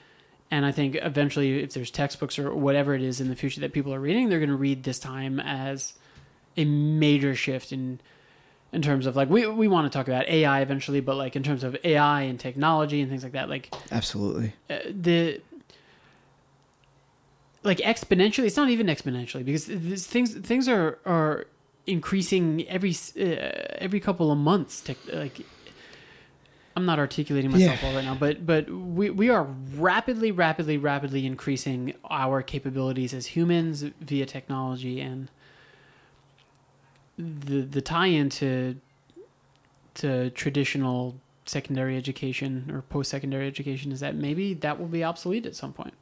[SPEAKER 1] and i think eventually if there's textbooks or whatever it is in the future that people are reading they're going to read this time as a major shift in in terms of like we we want to talk about ai eventually but like in terms of ai and technology and things like that like
[SPEAKER 2] Absolutely.
[SPEAKER 1] uh, the like exponentially it's not even exponentially because this, things things are are increasing every uh, every couple of months tech, like I'm not articulating myself
[SPEAKER 2] Yeah.
[SPEAKER 1] well right now but but we we are rapidly rapidly rapidly increasing our capabilities as humans via technology and the the tie into to traditional secondary education or post secondary education is that maybe that will be obsolete at some point.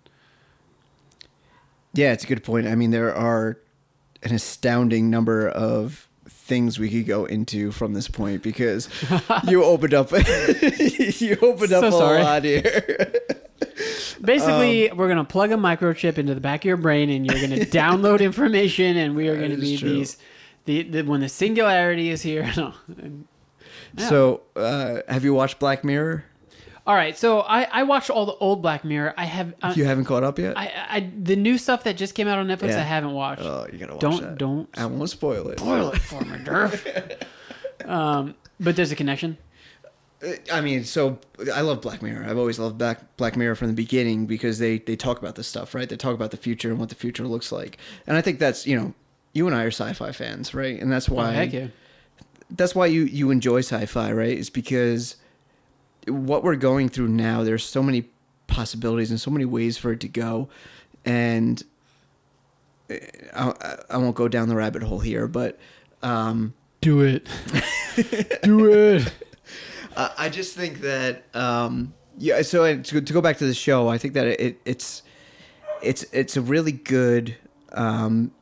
[SPEAKER 2] Yeah, it's a good point. I mean, there are an astounding number of things we could go into from this point because you opened up you opened up a
[SPEAKER 1] sorry.
[SPEAKER 2] lot here.
[SPEAKER 1] Basically,
[SPEAKER 2] Um,
[SPEAKER 1] we're going to plug a microchip into the back of your brain and you're going to download information and we are going to be
[SPEAKER 2] true.
[SPEAKER 1] these the, the when the singularity is here. No. Yeah.
[SPEAKER 2] So, uh, have you watched Black Mirror?
[SPEAKER 1] All right, so I I watched all the old Black Mirror. I have uh,
[SPEAKER 2] you haven't caught up yet?
[SPEAKER 1] I, I the new stuff that just came out on Netflix
[SPEAKER 2] Yeah.
[SPEAKER 1] I haven't watched.
[SPEAKER 2] oh, you gotta watch
[SPEAKER 1] don't
[SPEAKER 2] that.
[SPEAKER 1] don't
[SPEAKER 2] I won't spoil it.
[SPEAKER 1] spoil it for me, Durf. um, but there's a connection.
[SPEAKER 2] I mean, so I love Black Mirror. I've always loved Black Black Mirror from the beginning because they they talk about this stuff, right? They talk about the future and what the future looks like, and I think that's you know, you and I are sci-fi fans, right? And that's
[SPEAKER 1] Oh,
[SPEAKER 2] why
[SPEAKER 1] heck yeah.
[SPEAKER 2] that's why you you enjoy sci-fi, right? Is because what we're going through now. There's so many possibilities and so many ways for it to go, and uh, I, I won't go down the rabbit hole here, but um,
[SPEAKER 1] Do it. Do it.
[SPEAKER 2] Uh, I just think that um, yeah. So to, to go back to the show, I think that it, it's it's it's a really good um,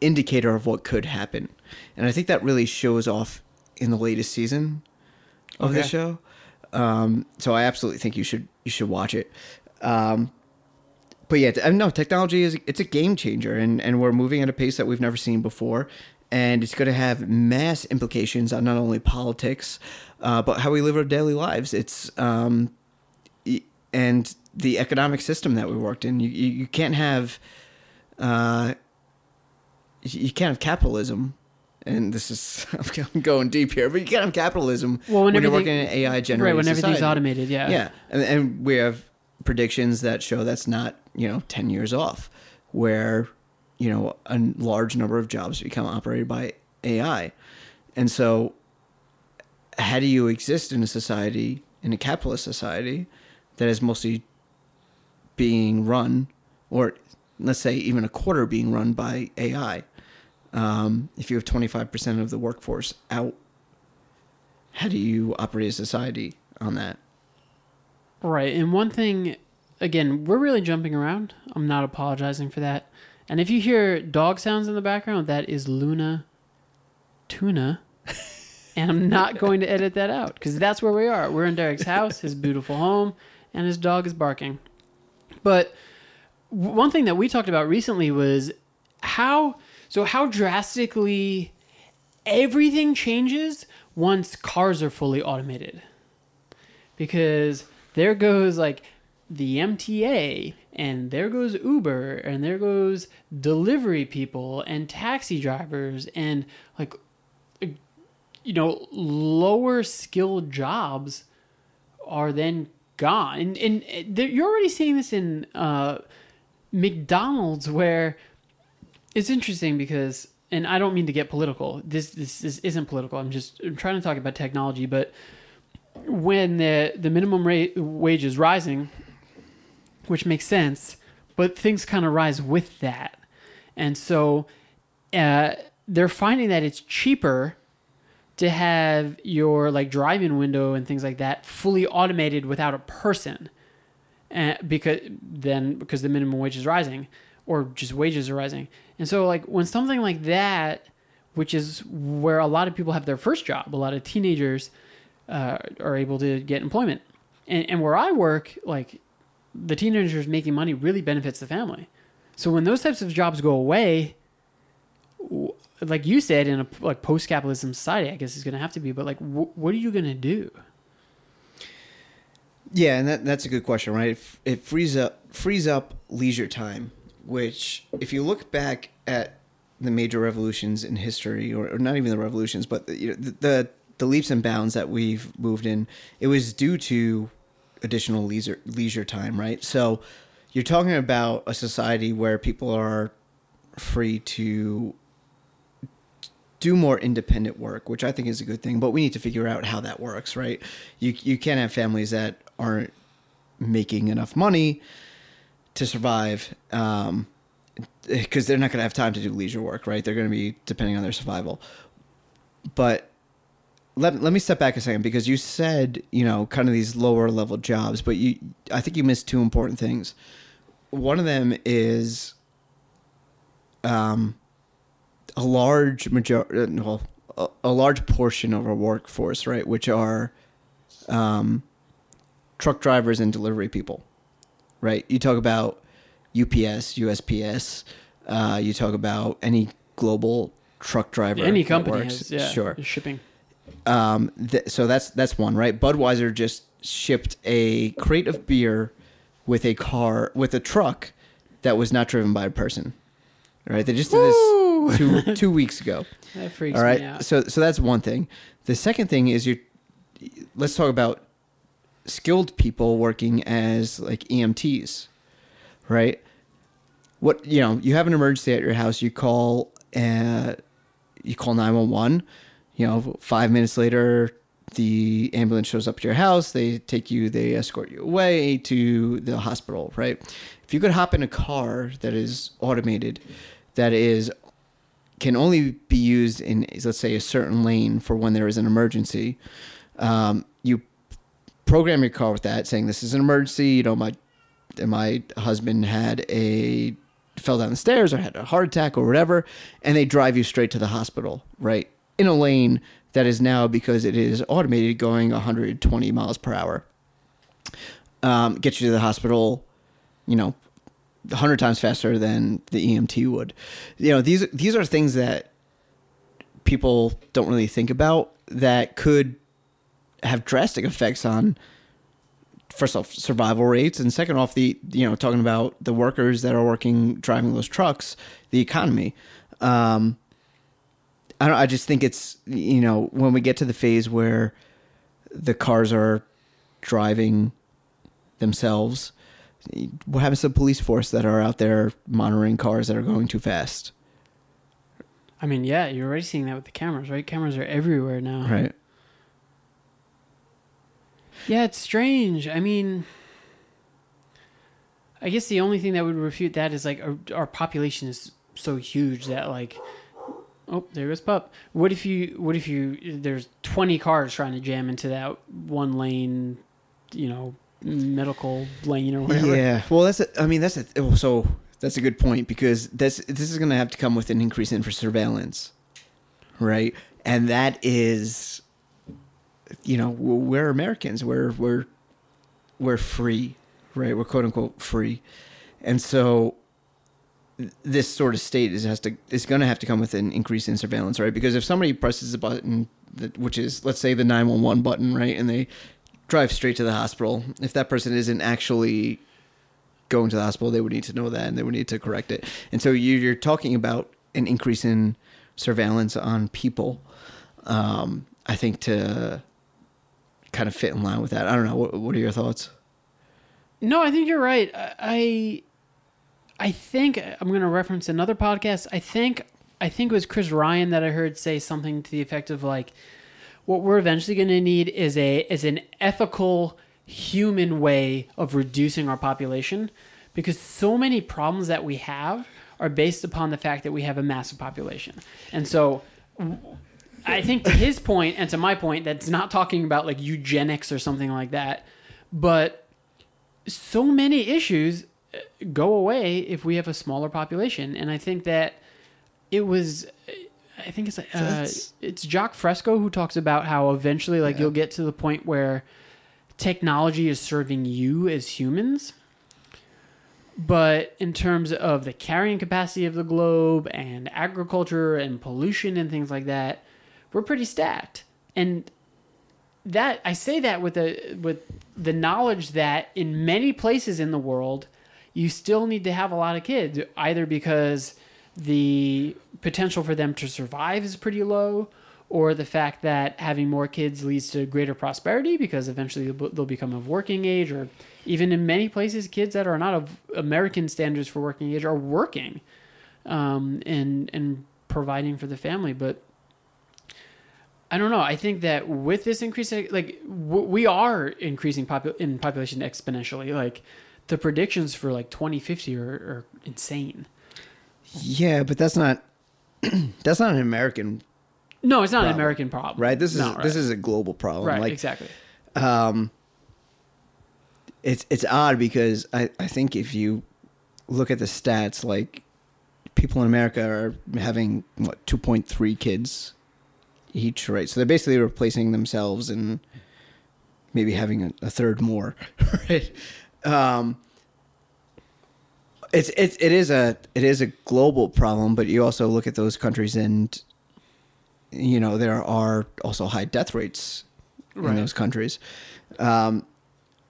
[SPEAKER 2] indicator of what could happen, and I think that really shows off in the latest season of the show. Um, so I absolutely think you should you should watch it. Um, but yeah, no, technology is it's a game changer, and and we're moving at a pace that we've never seen before, and it's going to have mass implications on not only politics, uh, but how we live our daily lives. It's um, and the economic system that we worked in. You you, can't have uh, you can't have capitalism. And this is I'm going deep here, but you can't have capitalism
[SPEAKER 1] Well, when
[SPEAKER 2] when, you're working in an AI generated
[SPEAKER 1] Right, when everything's
[SPEAKER 2] society.
[SPEAKER 1] automated, yeah.
[SPEAKER 2] Yeah, and, and we have predictions that show that's not you know ten years off, where you know a large number of jobs become operated by AI, and so how do you exist in a society in a capitalist society that is mostly being run, or let's say even a quarter being run by AI? Um, if you have twenty five percent of the workforce out, how do you operate a society on that?
[SPEAKER 1] Right. And one thing, again, we're really jumping around. I'm not apologizing for that. And if you hear dog sounds in the background, that is Luna Tuna. and I'm not going to edit that out because that's where we are. We're in Derek's house, his beautiful home, and his dog is barking. But one thing that we talked about recently was how so how drastically everything changes once cars are fully automated because there goes like the MTA, and there goes Uber, and there goes delivery people and taxi drivers, and like, uh, you know, lower skilled jobs are then gone. And, and uh, you're already seeing this in uh, McDonald's, where it's interesting because, and I don't mean to get political. This this, this isn't political. I'm just I'm trying to talk about technology, but when the the minimum rate wage is rising, which makes sense, but things kind of rise with that, and so uh, they're finding that it's cheaper to have your like drive-in window and things like that fully automated without a person, uh, because then because the minimum wage is rising, or just wages are rising, and so like when something like that, which is where a lot of people have their first job, a lot of teenagers uh, are able to get employment. And, and where I work, like the teenagers making money really benefits the family. So when those types of jobs go away, like you said, in a like post-capitalism society, I guess it's going to have to be. But like, wh- what are you going to do?
[SPEAKER 2] Yeah, and that, that's a good question, right? It, it frees up frees up leisure time, which if you look back at the major revolutions in history, or, or not even the revolutions, but the, you know, the, the the leaps and bounds that we've moved in, it was due to additional leisure leisure time, right? So you're talking about a society where people are free to do more independent work, which I think is a good thing. But we need to figure out how that works, right? You you can't have families that aren't making enough money to survive, um, because they're not going to have time to do leisure work, right? They're going to be depending on their survival. But let let me step back a second because you said you know kind of these lower level jobs, but you I think you missed two important things. One of them is um a large major well a, a large portion of our workforce, right, which are um truck drivers and delivery people. Right? You talk about UPS, USPS, uh you talk about any global truck driver
[SPEAKER 1] Any company has yeah,
[SPEAKER 2] sure
[SPEAKER 1] shipping.
[SPEAKER 2] um th- so that's that's one right budweiser just shipped a crate of beer with a car with a truck that was not driven by a person all right they just did
[SPEAKER 1] Woo!
[SPEAKER 2] this two two weeks ago
[SPEAKER 1] That freaks
[SPEAKER 2] all
[SPEAKER 1] me out.
[SPEAKER 2] so so that's one thing the second thing is you let's talk about skilled people working as like emts right? What you know you have an emergency at your house you call uh you call 911 you know 5 minutes later the ambulance shows up to your house they take you they escort you away to the hospital right? If you could hop in a car that is automated that is can only be used in let's say a certain lane for when there is an emergency um, program your car with that saying this is an emergency. You know my my husband had a fell down the stairs or had a heart attack or whatever and they drive you straight to the hospital right in a lane that is now because it is automated going 120 miles per hour. Um, get you to the hospital you know 100 times faster than the EMT would. You know these these are things that people don't really think about that could have drastic effects on first off survival rates and second off the you know talking about the workers that are working driving those trucks the economy um i don't i just think it's you know when we get to the phase where the cars are driving themselves what happens to the police force that are out there monitoring cars that are going too fast
[SPEAKER 1] I mean, yeah, you're already seeing that with the cameras, right? Cameras are everywhere now.
[SPEAKER 2] right
[SPEAKER 1] Yeah, it's strange. I mean, I guess the only thing that would refute that is like our, our population is so huge that like, oh, there goes pup. What if you? What if you? There's 20 cars trying to jam into that one lane, you know, medical lane or whatever.
[SPEAKER 2] Yeah. Well, that's. A, I mean, that's a, oh, so. That's a good point because that's this is going to have to come with an increase in for surveillance, right? And that is, you know, we're Americans. We're we're we're free, right? We're quote unquote free, and so this sort of state is has to is going to have to come with an increase in surveillance, right? Because if somebody presses a button, that, which is let's say the nine one one button, right, and they drive straight to the hospital. If that person isn't actually going to the hospital, they would need to know that and they would need to correct it. And so you, you're talking about an increase in surveillance on people. Um, I think to kind of fit in line with that. I don't know. What, what are your thoughts?
[SPEAKER 1] No, I think you're right. I I think I'm going to reference another podcast. I think I think it was Chris Ryan that I heard say something to the effect of like what we're eventually going to need is a is an ethical human way of reducing our population because so many problems that we have are based upon the fact that we have a massive population. And so I think to his point and to my point that's not talking about like eugenics or something like that, but so many issues uh, go away if we have a smaller population, and I think that it was. I think it's uh, it's Jacque Fresco who talks about how eventually, like,
[SPEAKER 2] Yeah.
[SPEAKER 1] you'll get to the point where technology is serving you as humans. But in terms of the carrying capacity of the globe and agriculture and pollution and things like that, we're pretty stacked. And that I say that with the with the knowledge that in many places in the world, you still need to have a lot of kids, either because the potential for them to survive is pretty low, or the fact that having more kids leads to greater prosperity because eventually they'll they'll become of working age, or even in many places, kids that are not of American standards for working age are working, um, and and providing for the family, but. I don't know. I think that with this increase, like w- we are increasing popu- in population exponentially. Like the predictions for like 2050 are, are insane.
[SPEAKER 2] Yeah, but that's not that's not an American
[SPEAKER 1] No, it's not an American problem,
[SPEAKER 2] right. This is
[SPEAKER 1] No, right.
[SPEAKER 2] this is a global problem.
[SPEAKER 1] right.
[SPEAKER 2] Like
[SPEAKER 1] exactly.
[SPEAKER 2] um, it's it's odd because I I think if you look at the stats, like people in America are having what two point three kids each, right? So they're basically replacing themselves and maybe having a, a third more, right? Um, it's it's it is a it is a global problem, but you also look at those countries and you know there are also high death rates in
[SPEAKER 1] Right.
[SPEAKER 2] those countries. Um,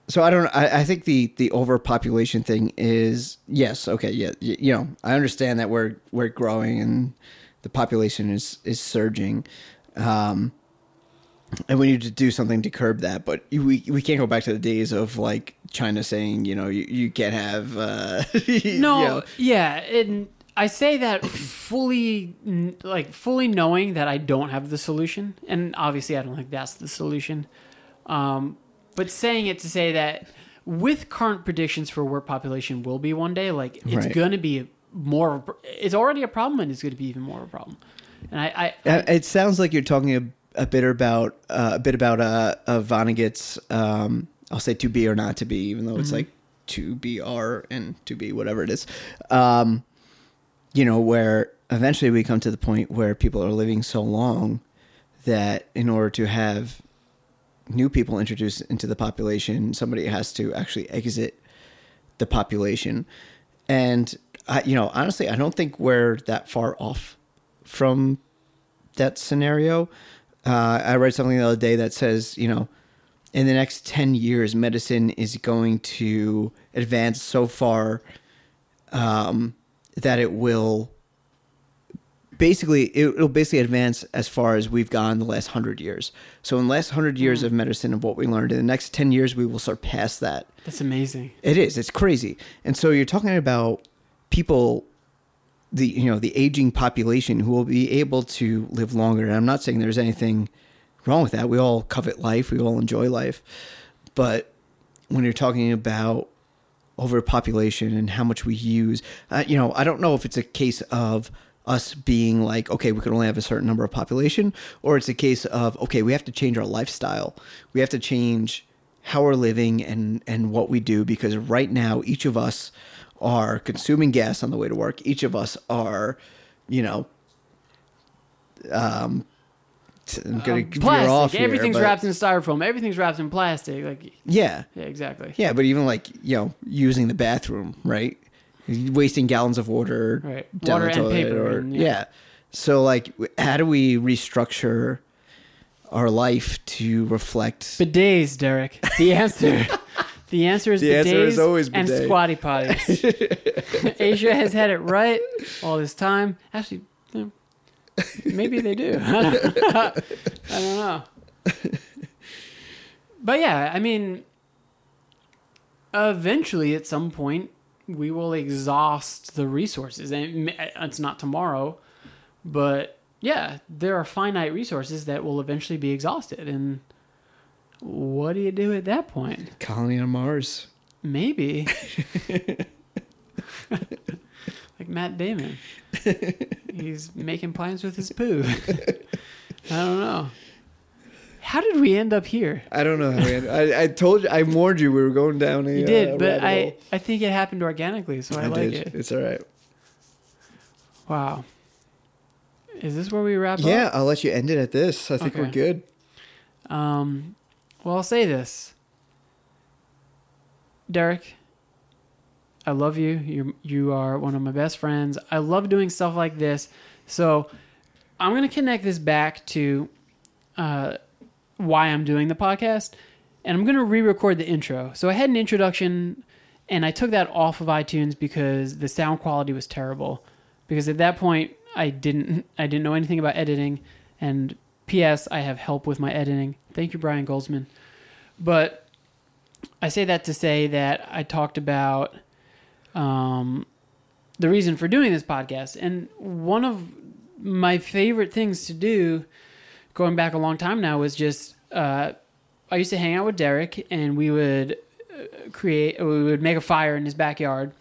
[SPEAKER 2] so I don't. I, I think the the overpopulation thing is yes. Okay. Yeah. y- You know, I understand that we're we're growing and the population is is surging, um, and we need to do something to curb that. But we we can't go back to the days of like China saying you know you, you can't have uh, you
[SPEAKER 1] No,
[SPEAKER 2] know,
[SPEAKER 1] yeah, and I say that fully, like fully knowing that I don't have the solution, and obviously I don't think that's the solution. Um, but saying it to say that with current predictions for where population will be one day, like it's
[SPEAKER 2] Right.
[SPEAKER 1] going to be more. of It's already a problem, and it's going to be even more of a problem. And I, I,
[SPEAKER 2] Uh, It sounds like you're talking a, a bit about uh, a bit about uh, uh, Vonnegut's. Um, I'll say to be or not to be, even though it's
[SPEAKER 1] Mm-hmm.
[SPEAKER 2] like to be are and to be whatever it is. Um, you know, where eventually we come to the point where people are living so long that in order to have new people introduced into the population, somebody has to actually exit the population. And I, you know, honestly, I don't think we're that far off from that scenario. Uh, I read something the other day that says, you know, in the next 10 years, medicine is going to advance so far um, that it will basically, it, it'll basically advance as far as we've gone the last 100 years. So, in the last 100 years of medicine of what we learned, in the next 10 years, we will surpass that.
[SPEAKER 1] that's amazing.
[SPEAKER 2] It is. It's crazy. And so you're talking about people the you know the aging population who will be able to live longer. And I'm not saying there's anything wrong with that. We all covet life. We all enjoy life. But when you're talking about overpopulation and how much we use, uh, you know, I don't know if it's a case of us being like, okay, we can only have a certain number of population, or it's a case of okay, we have to change our lifestyle. We have to change how we're living and and what we do because right now each of us are consuming gas on the way to work. Each of us are, you know, um, t- I'm gonna
[SPEAKER 1] Um,
[SPEAKER 2] veer off here,
[SPEAKER 1] Everything's
[SPEAKER 2] but-
[SPEAKER 1] wrapped in styrofoam. Everything's wrapped in plastic. Like,
[SPEAKER 2] Yeah,
[SPEAKER 1] yeah, exactly.
[SPEAKER 2] yeah, but even like you know, using the bathroom, right? Wasting gallons of water,
[SPEAKER 1] Right. Water and paper
[SPEAKER 2] or
[SPEAKER 1] and-
[SPEAKER 2] yeah.
[SPEAKER 1] yeah.
[SPEAKER 2] So like, how do we restructure our life to reflect.
[SPEAKER 1] Bidets, Derek. The answer. the answer is
[SPEAKER 2] The
[SPEAKER 1] bidets
[SPEAKER 2] answer is always
[SPEAKER 1] and squatty potties. Asia has had it right all this time. Actually, maybe they do. I don't, I don't know. But yeah, I mean, eventually, at some point, we will exhaust the resources, and it's not tomorrow, but yeah, there are finite resources that will eventually be exhausted, and what do you do at that point?
[SPEAKER 2] Colony on Mars.
[SPEAKER 1] Maybe. like Matt Damon. He's making plans with his poo. I don't know. How did we end up here?
[SPEAKER 2] I don't know. How we end- I, I told you. I warned you we were going down a.
[SPEAKER 1] You
[SPEAKER 2] uh,
[SPEAKER 1] did, but I,
[SPEAKER 2] hole.
[SPEAKER 1] I think it happened organically, so I,
[SPEAKER 2] I
[SPEAKER 1] like
[SPEAKER 2] did.
[SPEAKER 1] it.
[SPEAKER 2] It's all right.
[SPEAKER 1] Wow. Is this where we wrap
[SPEAKER 2] Yeah,
[SPEAKER 1] up?
[SPEAKER 2] I'll let you end it at this. I think we're good.
[SPEAKER 1] Um, well, I'll say this. Derek, I love you. You you are one of my best friends. I love doing stuff like this. So I'm gonna connect this back to uh, why I'm doing the podcast, and I'm gonna re-record the intro. So I had an introduction, and I took that off of iTunes because the sound quality was terrible. Because at that point, I didn't I didn't know anything about editing, and P.S. I have help with my editing. Thank you, Brian Goldsman. But I say that to say that I talked about um, the reason for doing this podcast, and one of my favorite things to do, going back a long time now, was just uh, I used to hang out with Derek, and we would uh, create, we would make a fire in his backyard,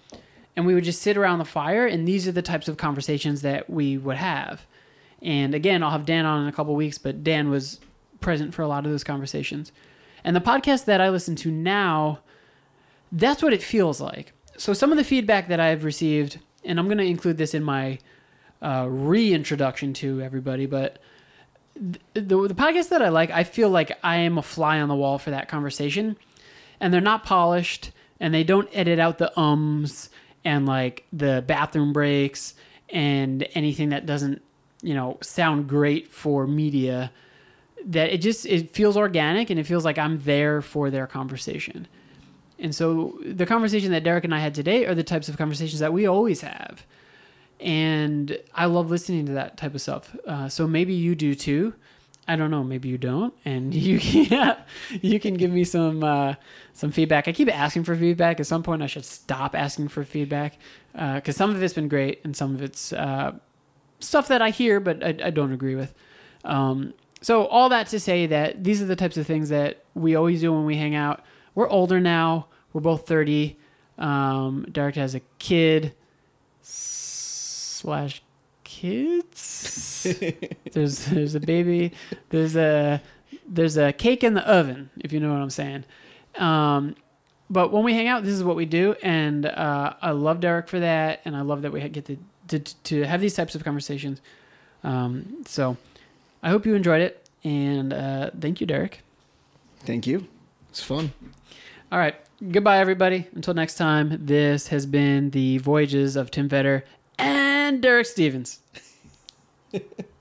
[SPEAKER 1] and we would just sit around the fire, and these are the types of conversations that we would have. And again, I'll have Dan on in a couple weeks, but Dan was present for a lot of those conversations. And the podcast that I listen to now, that's what it feels like. So some of the feedback that I've received, and I'm going to include this in my uh, reintroduction to everybody, but th- the, the podcast that I like, I feel like I am a fly on the wall for that conversation. And they're not polished, and they don't edit out the ums and like the bathroom breaks and anything that doesn't, you know, sound great for media that it just it feels organic and it feels like I'm there for their conversation. And so the conversation that Derek and I had today are the types of conversations that we always have. And I love listening to that type of stuff. Uh, so maybe you do too. I don't know. Maybe you don't, and you can you can give me some uh, some feedback. I keep asking for feedback. At some point, I should stop asking for feedback because some of it's been great, and some of it's uh, stuff that I hear but I, I don't agree with. Um, so all that to say that these are the types of things that we always do when we hang out. We're older now. We're both thirty. Um, Derek has a kid slash kids. there's there's a baby. There's a there's a cake in the oven. If you know what I'm saying. Um, but when we hang out, this is what we do, and uh, I love Derek for that, and I love that we get to to, to have these types of conversations. Um, so I hope you enjoyed it, and uh, thank you, Derek.
[SPEAKER 2] Thank you. It's fun.
[SPEAKER 1] All right, goodbye, everybody. Until next time, this has been the voyages of Tim Vetter and Derek Stevens.